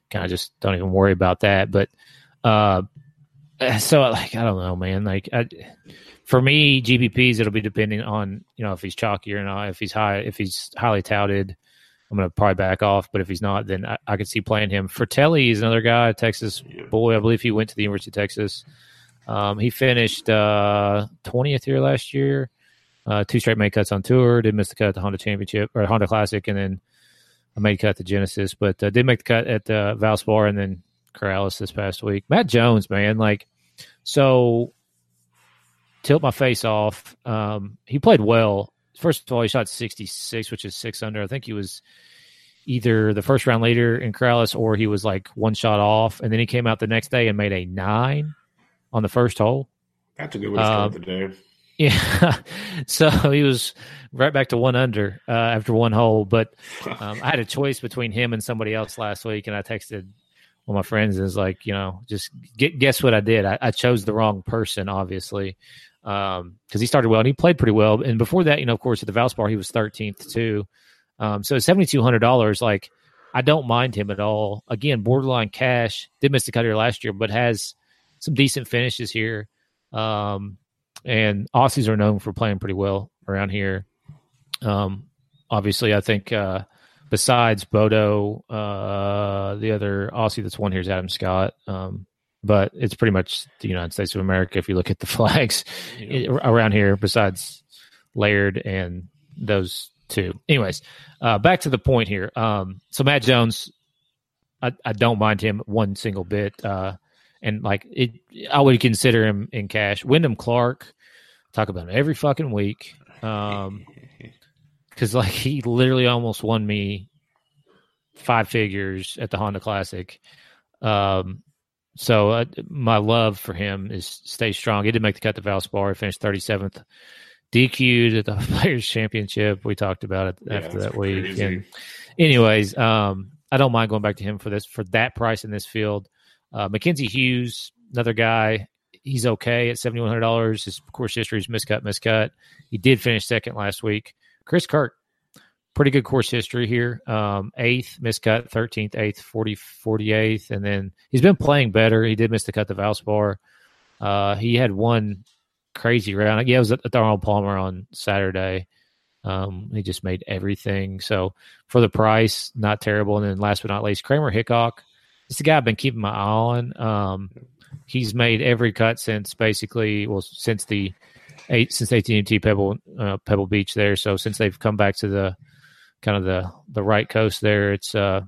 kind of just don't even worry about that. But, uh, so like I don't know, man. Like I, for me, GPPs, it'll be depending on you know if he's chalky or not. If he's high, if he's highly touted, I'm going to probably back off. But if he's not, then I, I could see playing him. Frittelli is another guy, Texas boy. I believe he went to the University of Texas. Um, he finished uh, 20th here last year. Uh, two straight made cuts on tour. Did miss the cut at the Honda Championship or Honda Classic, and then I made cut the Genesis, but uh, did make the cut at uh, Valspar and then Corales this past week. Matt Jones, man, like so. Tilt my face off. Um, he played well. First of all, he shot 66, which is six under. I think he was either the first round leader in Corales or he was like one shot off. And then he came out the next day and made a nine on the first hole. That's a good way to start Um, the day. Yeah. so he was right back to one under uh, after one hole. But um, I had a choice between him and somebody else last week, and I texted one of my friends and was like, you know, just get, guess what I did? I, I chose the wrong person, obviously, because he started well and he played pretty well. And before that, you know, of course, at the Valspar, he was 13th too. Um, so $7,200, like, I don't mind him at all. Again, borderline cash. Did miss the cut here last year, but has some decent finishes here. Um, and Aussies are known for playing pretty well around here. Um, obviously, I think uh, besides Bodo, uh, the other Aussie that's won here is Adam Scott. Um, but it's pretty much the United States of America if you look at the flags Yeah. around here, besides Laird and those two. Anyways, uh, back to the point here. Um, so Matt Jones, I, I don't mind him one single bit. Uh, and like it, I would consider him in cash. Wyndham Clark, talk about him every fucking week. Um, because like he literally almost won me five figures at the Honda Classic. Um, so uh, my love for him is stay strong. He did make the cut to Valspar. He finished 37th, DQ'd at the Players Championship. We talked about it Yeah, after that week. crazy. And anyways, um, I don't mind going back to him for this for that price in this field. Uh, Mackenzie Hughes, another guy. He's okay at seventy one hundred dollars. His course history is miscut, miscut. He did finish second last week. Chris Kirk, pretty good course history here. Um, eighth, miscut, 13th, 8th, 40, 48th. And then he's been playing better. He did miss the cut to Valspar. Uh, he had one crazy round. Yeah, it was at the Arnold Palmer on Saturday. Um, he just made everything. So for the price, not terrible. And then last but not least, Kramer Hickok. Is the guy I've been keeping my eye on. Um, he's made every cut since basically, well, since the eight since AT&T Pebble uh, Pebble Beach there. So since they've come back to the kind of the the right coast there, it's uh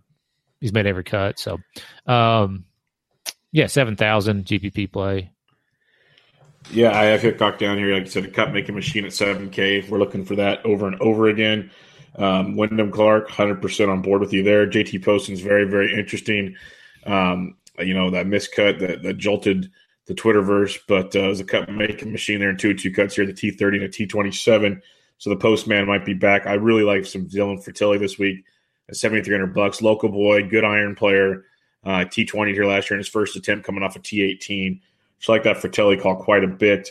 he's made every cut. So um yeah, seven thousand GPP play. Yeah, I have Hickok down here. Like I said, a cut making machine at 7K. We're looking for that over and over again. Um, Wyndham Clark, 100% on board with you there. JT Poston's very, very interesting. Um, you know, that miscut that, that jolted the Twitterverse, but uh, it was a cut making machine there in two two cuts here, the T30 and a T27. So the postman might be back. I really like some Dylan Frittelli this week at 7,300 bucks. Local boy, good iron player. Uh, T20 here last year in his first attempt coming off a T18. So I like that Frittelli call quite a bit.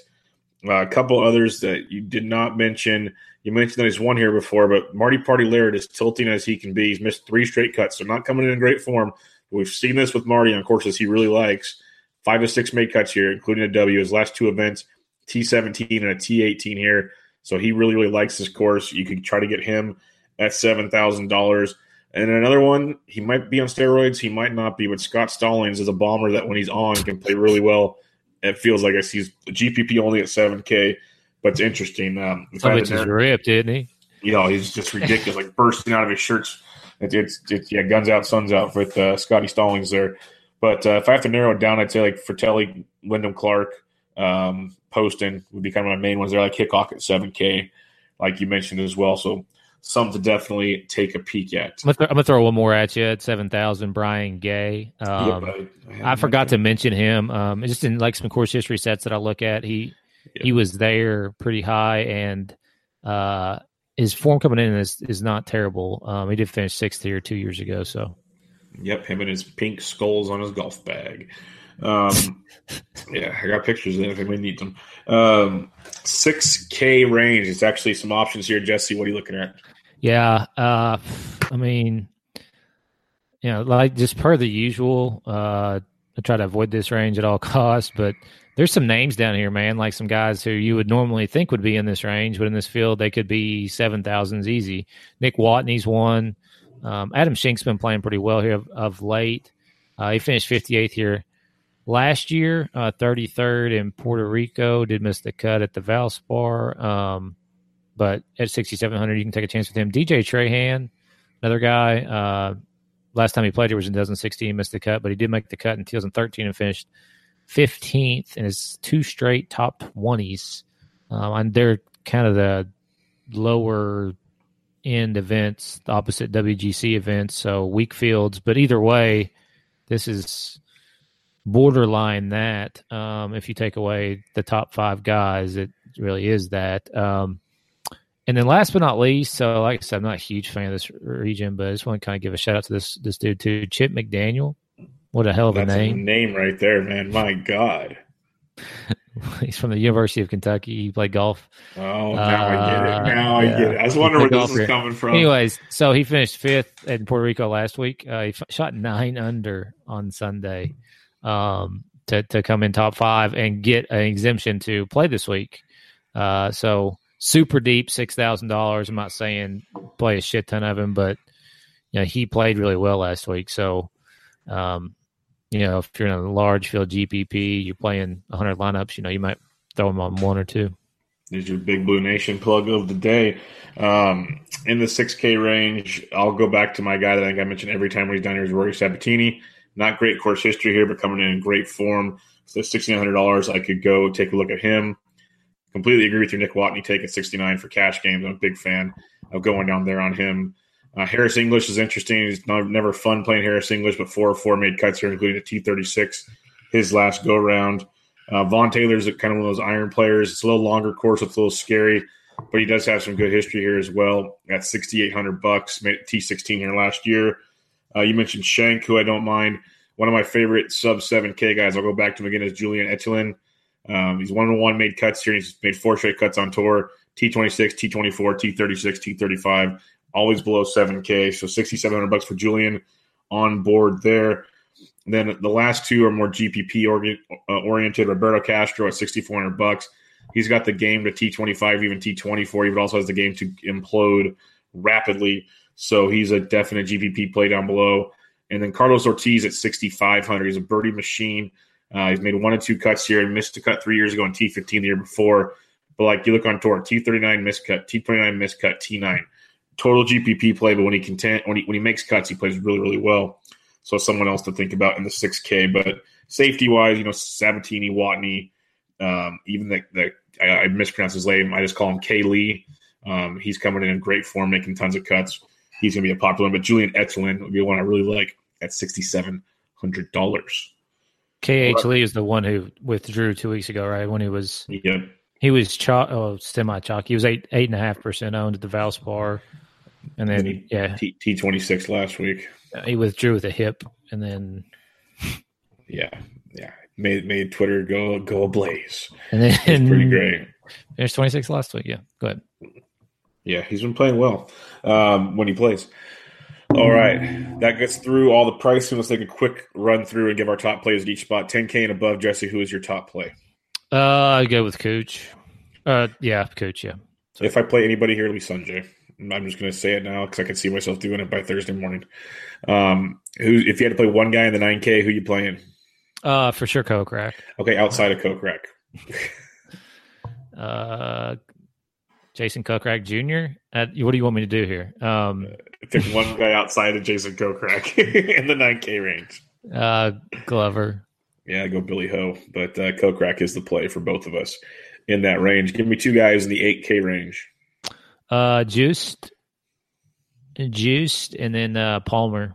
Uh, a couple others that you did not mention. You mentioned that he's won here before, but Marty Party Laird is tilting as he can be. He's missed three straight cuts, so not coming in great form. We've seen this with Marty on courses he really likes. Five to six made cuts here, including a W. His last two events, T17 and a T18 here. So he really, really likes this course. You could try to get him at seven thousand dollars. And another one, he might be on steroids, he might not be, but Scott Stallings is a bomber that when he's on can play really well. It feels like I see he's GPP only at seven K, but it's interesting. Um, if I Some had bitch to is ripped, isn't he? you know, he's just ridiculous, like bursting out of his shirts. It's, it's, it's yeah, guns out, suns out with uh, Scotty Stallings there. But uh, if I have to narrow it down, I'd say like Frittelli, Wyndham Clark, um, Poston would be kind of my main ones. They're like Hickok at 7K, like you mentioned as well. So some to definitely take a peek at. I'm gonna, th- I'm gonna throw one more at you at seven thousand. Brian Gay. Um, Yep, I- I I forgot to mention him. Um, just in like some course history sets that I look at, he he was there pretty high, and uh, his form coming in is is not terrible. Um, he did finish sixth here two years ago, so. Yep, him and his pink skulls on his golf bag. Um, yeah, I got pictures of if anybody needs them. Um, 6K range. It's actually some options here. Jesse, what are you looking at? yeah. Uh, I mean, you know, like just per the usual, uh, I try to avoid this range at all costs, but there's some names down here, man, like some guys who you would normally think would be in this range, but in this field they could be seven thousands easy. Nick Watney's one. Um, Adam Schenk's been playing pretty well here of, of late. Uh, he finished 58th here last year, uh, 33rd in Puerto Rico. Did miss the cut at the Valspar, um, but at 6,700 you can take a chance with him. DJ Trahan, another guy. Uh, last time he played here was in 2016. Missed the cut, but he did make the cut in 2013 and finished 15th in his two straight top 20s. Um, and they're kind of the lower end events, opposite WGC events, so weak fields. But either way, this is borderline that. Um, if you take away the top five guys, it really is that. Um, and then last but not least, so like I said, I'm not a huge fan of this region, but I just want to kind of give a shout out to this this dude too, Chip McDaniel. What a hell of a That's a name! name right there, man. My God. He's from the University of Kentucky. He played golf. Oh, now I get Uh, it. Now I yeah. get it. I was wondering where this is coming from. Anyways, so he finished fifth in Puerto Rico last week. Uh, he f- shot nine under on Sunday um, to to come in top five and get an exemption to play this week. Uh, so super deep, six thousand dollars. I'm not saying play a shit ton of him, but you know he played really well last week. So, um, you know, if you're in a large field GPP, you're playing 100 lineups. You know, you might throw him on one or two. There's your Big Blue Nation plug of the day. Um, in the 6K range, I'll go back to my guy that I think I mentioned every time when he's down here is Rory Sabatini. Not great course history here, but coming in in great form. So $1,600, I could go take a look at him. Completely agree with your Nick Watney take at 69 for cash games. I'm a big fan of going down there on him. Uh, Harris English is interesting. He's not, never fun playing Harris English, but four or four made cuts here, including a T36, his last go round. Uh, Vaughn Taylor's kind of one of those iron players. It's a little longer course, it's a little scary, but he does have some good history here as well. At 6,800 bucks, made T16 here last year. Uh, you mentioned Schenk, who I don't mind. One of my favorite sub 7K guys, I'll go back to him again, is Julian Etulain. Um, he's one on one, made cuts here. He's made four straight cuts on tour T26, T24, T36, T35, always below 7K. So 6,700 bucks for Julian on board there. And then the last two are more GPP uh, oriented. Roberto Castro at 6,400 bucks. He's got the game to T25, even T24. He also has the game to implode rapidly. So he's a definite GPP play down below. And then Carlos Ortiz at 6,500. He's a birdie machine. Uh, he's made one or two cuts here. He missed a cut three years ago in T15 the year before. But like you look on tour, T39 miscut, T29 miscut, T9. Total GPP play, but when he content when he when he makes cuts, he plays really really well. So someone else to think about in the 6K. But safety wise, you know, Sabatini, Watney, um, even the, the I, I mispronounce his name. I just call him K Lee. Um, he's coming in in great form, making tons of cuts. He's going to be a popular one. But Julian Etulain would be one I really like at sixty seven hundred dollars. KH Lee is the one who withdrew two weeks ago, right? When he was Yep. he was chalk, oh, semi chalk. He was eight eight and a half percent owned at the Valspar, and then He- yeah, T T twenty six last week. he withdrew with a hip, and then Yeah, yeah. Made made Twitter go go ablaze. and then It's pretty great. There's twenty six last week. Yeah, go ahead. Yeah, he's been playing well um, when he plays. All right, that gets through all the pricing. Let's take a quick run through and give our top plays at each spot. 10K and above, Jesse. Who is your top play? Uh, I go with Cooch. Uh, yeah, Cooch. Yeah, If I play anybody here, it'll be Sungjae. I'm just going to say it now because I can see myself doing it by Thursday morning. Um, who, if you had to play one guy in the 9K, who you playing? uh, for sure, Kokrak. Okay, outside of Kokrak. Uh, Jason Kokrak Jr. Uh, what do you want me to do here? Um, Pick one guy outside of Jason Kokrak in the 9K range. uh, Glover. Yeah, I go Billy Ho, but uh, Kokrak is the play for both of us in that range. Give me two guys in the 8K range. Uh, Juiced, Juiced, and then uh, Palmer.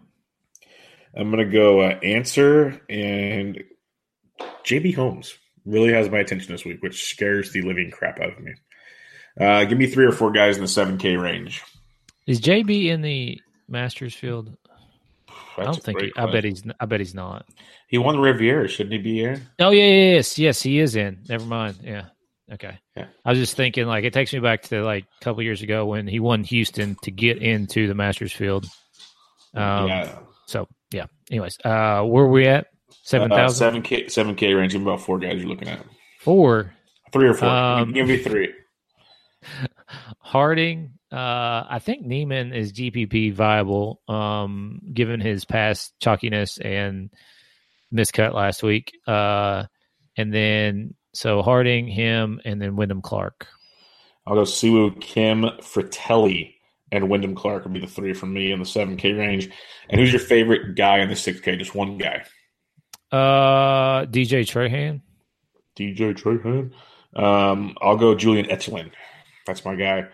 I'm going to go uh, Ancer and JB Holmes. Really has my attention this week, which scares the living crap out of me. Uh, give me three or four guys in the 7K range. Is JB in the Masters field? I don't think. He, I bet he's. I bet he's not. He won the Riviera. Shouldn't he be here? Oh yeah, yeah, yes, yes, he is in. Never mind. Yeah. Okay. Yeah. I was just thinking, like, it takes me back to like a couple years ago when he won Houston to get into the Masters field. Um, yeah. So yeah. Anyways, uh, where are we at? Seven Uh, 7K, 7K range. Give about four guys you're looking at. four. Three or four. Um, give me three. Harding. Uh, I think Niemann is GPP viable, um, given his past chalkiness and miscut last week. Uh, and then so Harding, him, and then Wyndham Clark. I'll go Siwoo Kim, Frittelli, and Wyndham Clark would be the three from me in the 7K range. And who's your favorite guy in the 6K? Just one guy. Uh, DJ Trahan. DJ Trahan. Um, I'll go Julian Etulain. That's my guy.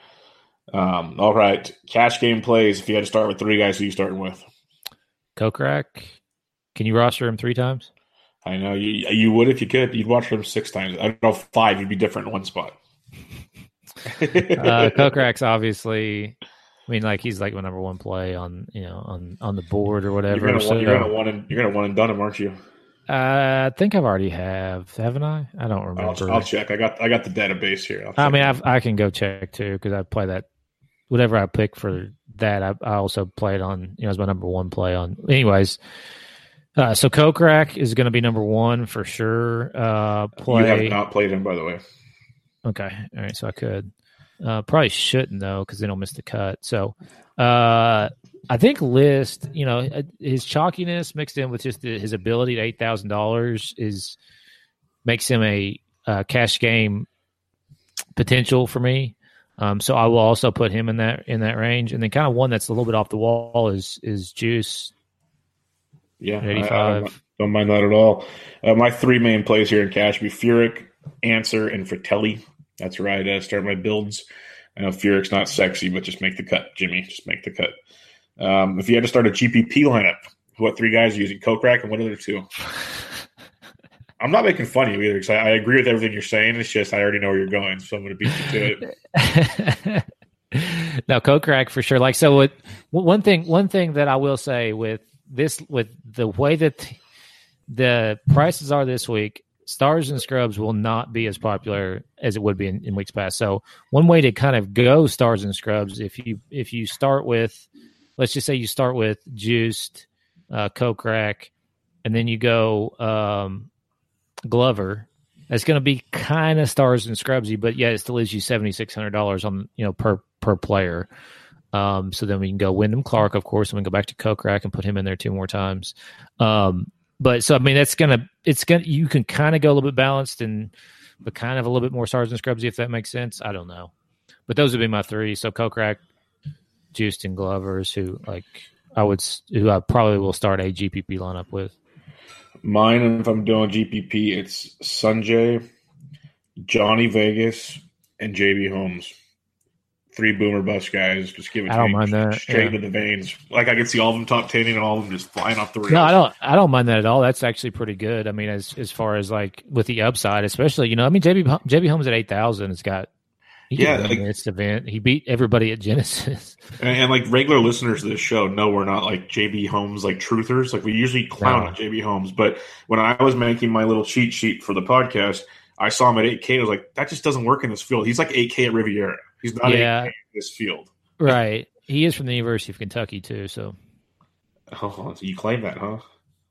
Um, all right. Cash game plays. If you had to start with three guys, who you starting with? Kokrak. Can you roster him three times? I know you you would if you could. You'd watch them six times. I don't know, five. You'd be different in one spot. Uh, Kokrak's obviously. I mean, like he's like my number one play on you know on on the board or You're whatever. gonna, so- you're gonna one and you're gonna one and done him, aren't you? I think I've already have, haven't I? I don't I'll, remember. I'll check. I got I got the database here. I'll I mean, I've, I can go check too because I play that. Whatever I pick for that, I, I also played on. You know, it's my number one play on. Anyways, uh, so Kokrak is going to be number one for sure. Uh, you play. have not played him, by the way. Okay. All right. So I could. Uh, probably shouldn't though, because then I'll miss the cut. So, uh, I think list, you know, uh, his chalkiness mixed in with just the, his ability at eight thousand dollars is makes him a uh, cash game potential for me. Um, so I will also put him in that in that range, and then kind of one that's a little bit off the wall is is Juice Yeah, I- I eighty don't, mind that at all. Uh, my three main plays here in cash be Furyk, Ancer, and Frittelli. That's where I'd uh, start my builds. I know Furyk's not sexy, but just make the cut, Jimmy. Just make the cut. Um, if you had to start a GPP lineup, what three guys are you using? Kokrak and what other two? I'm not making fun of you either because I, I agree with everything you're saying. It's just I already know where you're going, so I'm going to beat you to it. no, Kokrak for sure. Like so, what one thing one thing that I will say with this with the way that the prices are this week, stars and scrubs will not be as popular as it would be in, in weeks past. So one way to kind of go stars and scrubs if you if you start with let's just say you start with juiced uh Kokrak and then you go um Glover it's going to be kind of stars and scrubsy, but yeah, it still is you seventy six hundred dollars on you know per per player. Um, so then we can go Wyndham Clark, of course, and we can go back to Kokrak and put him in there two more times. Um, but so I mean, that's gonna it's gonna you can kind of go a little bit balanced and but kind of a little bit more stars and scrubsy if that makes sense. I don't know, but those would be my three. So Kokrak, Juiced, and Glovers, who like I would who I probably will start a GPP lineup with. Mine, if I'm doing GPP, it's Sungjae, Johnny Vegas, and JB Holmes. Three boomer bust guys. Just give it to I don't mind that, straight yeah. into the veins. Like I can see all of them top ten and all of them just flying off the rails. No, I don't. I don't mind that at all. That's actually pretty good. I mean, as as far as like with the upside, especially you know, I mean, JB JB Holmes at eight thousand has got. He Yeah, like- this event. He beat everybody at Genesis. And, and like regular listeners to this show know we're not like JB Holmes like truthers. Like we usually clown No. at JB Holmes, but when I was making my little cheat sheet for the podcast, I saw him at 8K. I was like, that just doesn't work in this field. He's like 8K at Riviera. He's not Yeah. 8K in this field. right. He is from the University of Kentucky too. So Oh, so you claim that, huh?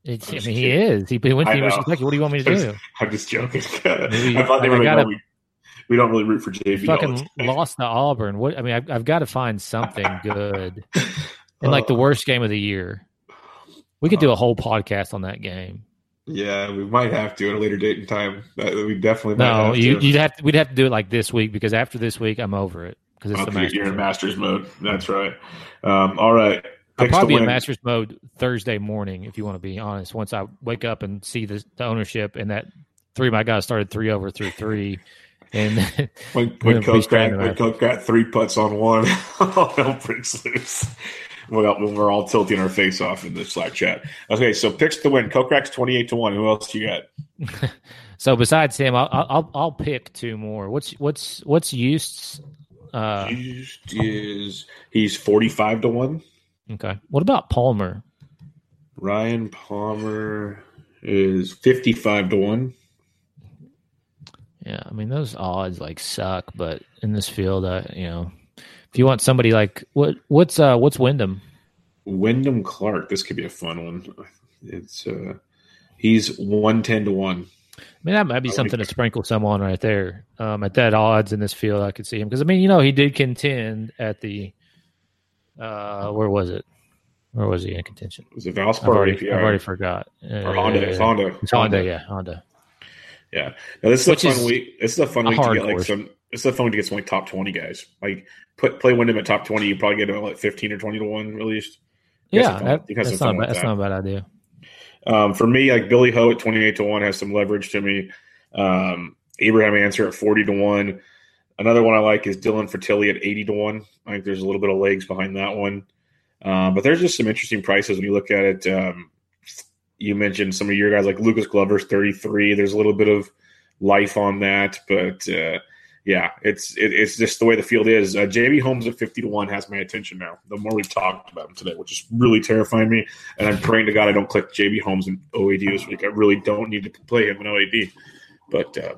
it's. I mean, he is. He went to the University of Kentucky. What do you want me to do? I'm just joking. Maybe- I thought they were like, we, don't really root for JB. Fucking lost to Auburn. What? I mean, I've, I've got to find something good. And like the Uh, worst game of the year. We could do a whole podcast on that game. Yeah, we might have to at a later date and time. Uh, We definitely might No, have you, to. you'd have to, we'd have to do it like this week because after this week, I'm over it because it's the Okay, Masters. you're in. Masters mode. That's right. Um, all right. I'll probably be in. Masters mode Thursday morning, if you want to be honest. Once I wake up and see the, the ownership and that three of my guys started three over through three, and When, when, Coke got, when. Coke got three putts on one, all hell breaks loose. Well, when we're all tilting our face off in the Slack chat. Okay, so picks to win. Kokrak's 28 to 1. Who else do you got? so besides him, I'll, I'll I'll pick two more. What's what's what's Eustace? Uh, Used is he's 45 to 1. okay. What about Palmer? Ryan Palmer is 55 to 1. Yeah, I mean those odds like suck, but in this field, uh, you know, if you want somebody like what what's uh what's Wyndham? Wyndham Clark. This could be a fun one. It's uh he's 110 to 1. I mean, that might be something to sprinkle someone right there. Um, at that odds in this field, I could see him because I mean, you know, he did contend at the uh, where was it? Where was he in contention? Was it I've Valspar already, API? I've already forgot. or Honda. It's Honda. It's Honda, yeah, Honda. Yeah. Now this is Which a fun is week. This is a fun a week to get like course. some. This is a fun week to get some like top twenty guys. Like put play Wyndham at top twenty. You probably get him at like fifteen or twenty to one at least. You Yeah, that, that's, not bad- that's that. not a bad idea. Um, for me, like Billy Ho at twenty eight to one has some leverage to me. Um, Abraham Ancer at forty to one. Another one I like is Dylan Frittelli at eighty to one. I think there's a little bit of legs behind that one. Um, but there's just some interesting prices when you look at it. Um, you mentioned some of your guys like Lucas Glover's 33. There's a little bit of life on that, but uh, yeah, it's it, it's just the way the field is. Uh, JB Holmes at fifty to one has my attention now. The more we've talked about him today, which is really terrifying me, and I'm praying to God I don't click JB Holmes in OAD this week. I really don't need to play him in OAD, but uh,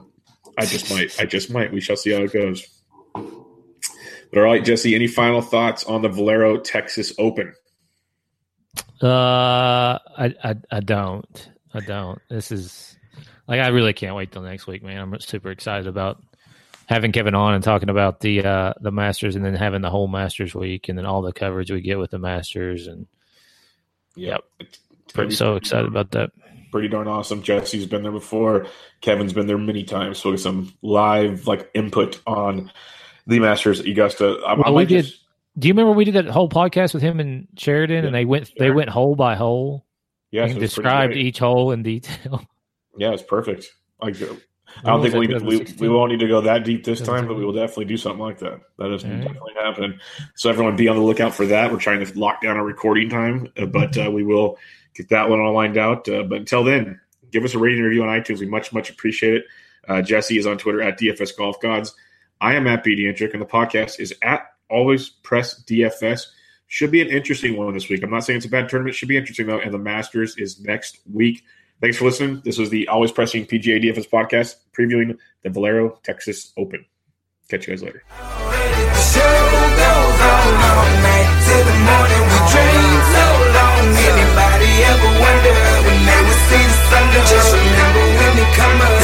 I just might. I just might. We shall see how it goes. But all right, Jesse. Any final thoughts on the Valero Texas Open? Uh, I, I I don't. I don't. This is like I really can't wait till next week, man. I'm super excited about having Kevin on and talking about the uh the Masters, and then having the whole Masters week, and then all the coverage we get with the Masters, and Yep. I'm so excited about that. pretty darn awesome. Jesse's been there before. Kevin's been there many times. So some live like input on the Masters at Augusta. I, I we might did- just- Do you remember we did that whole podcast with him and Sheridan, and they went they went hole by hole Yeah, and described each hole in detail. Yeah, it's perfect. Like, I don't think we, we we won't need to go that deep this time, but we will definitely do something like that. That is right. definitely happening. So everyone be on the lookout for that. We're trying to lock down our recording time, uh, but uh, we will get that one all lined out. Uh, but until then, give us a rating review on iTunes. We much much appreciate it. Uh, Jesse is on Twitter at DFS Golf Gods. I am at BDintric, and the podcast is at always press DFS. Should be an interesting one this week. I'm not saying it's a bad tournament. Should be interesting though. And the Masters is next week. Thanks for listening. This was the Always Pressing PGA DFS podcast previewing the Valero Texas Open. Catch you guys later. Just remember when come up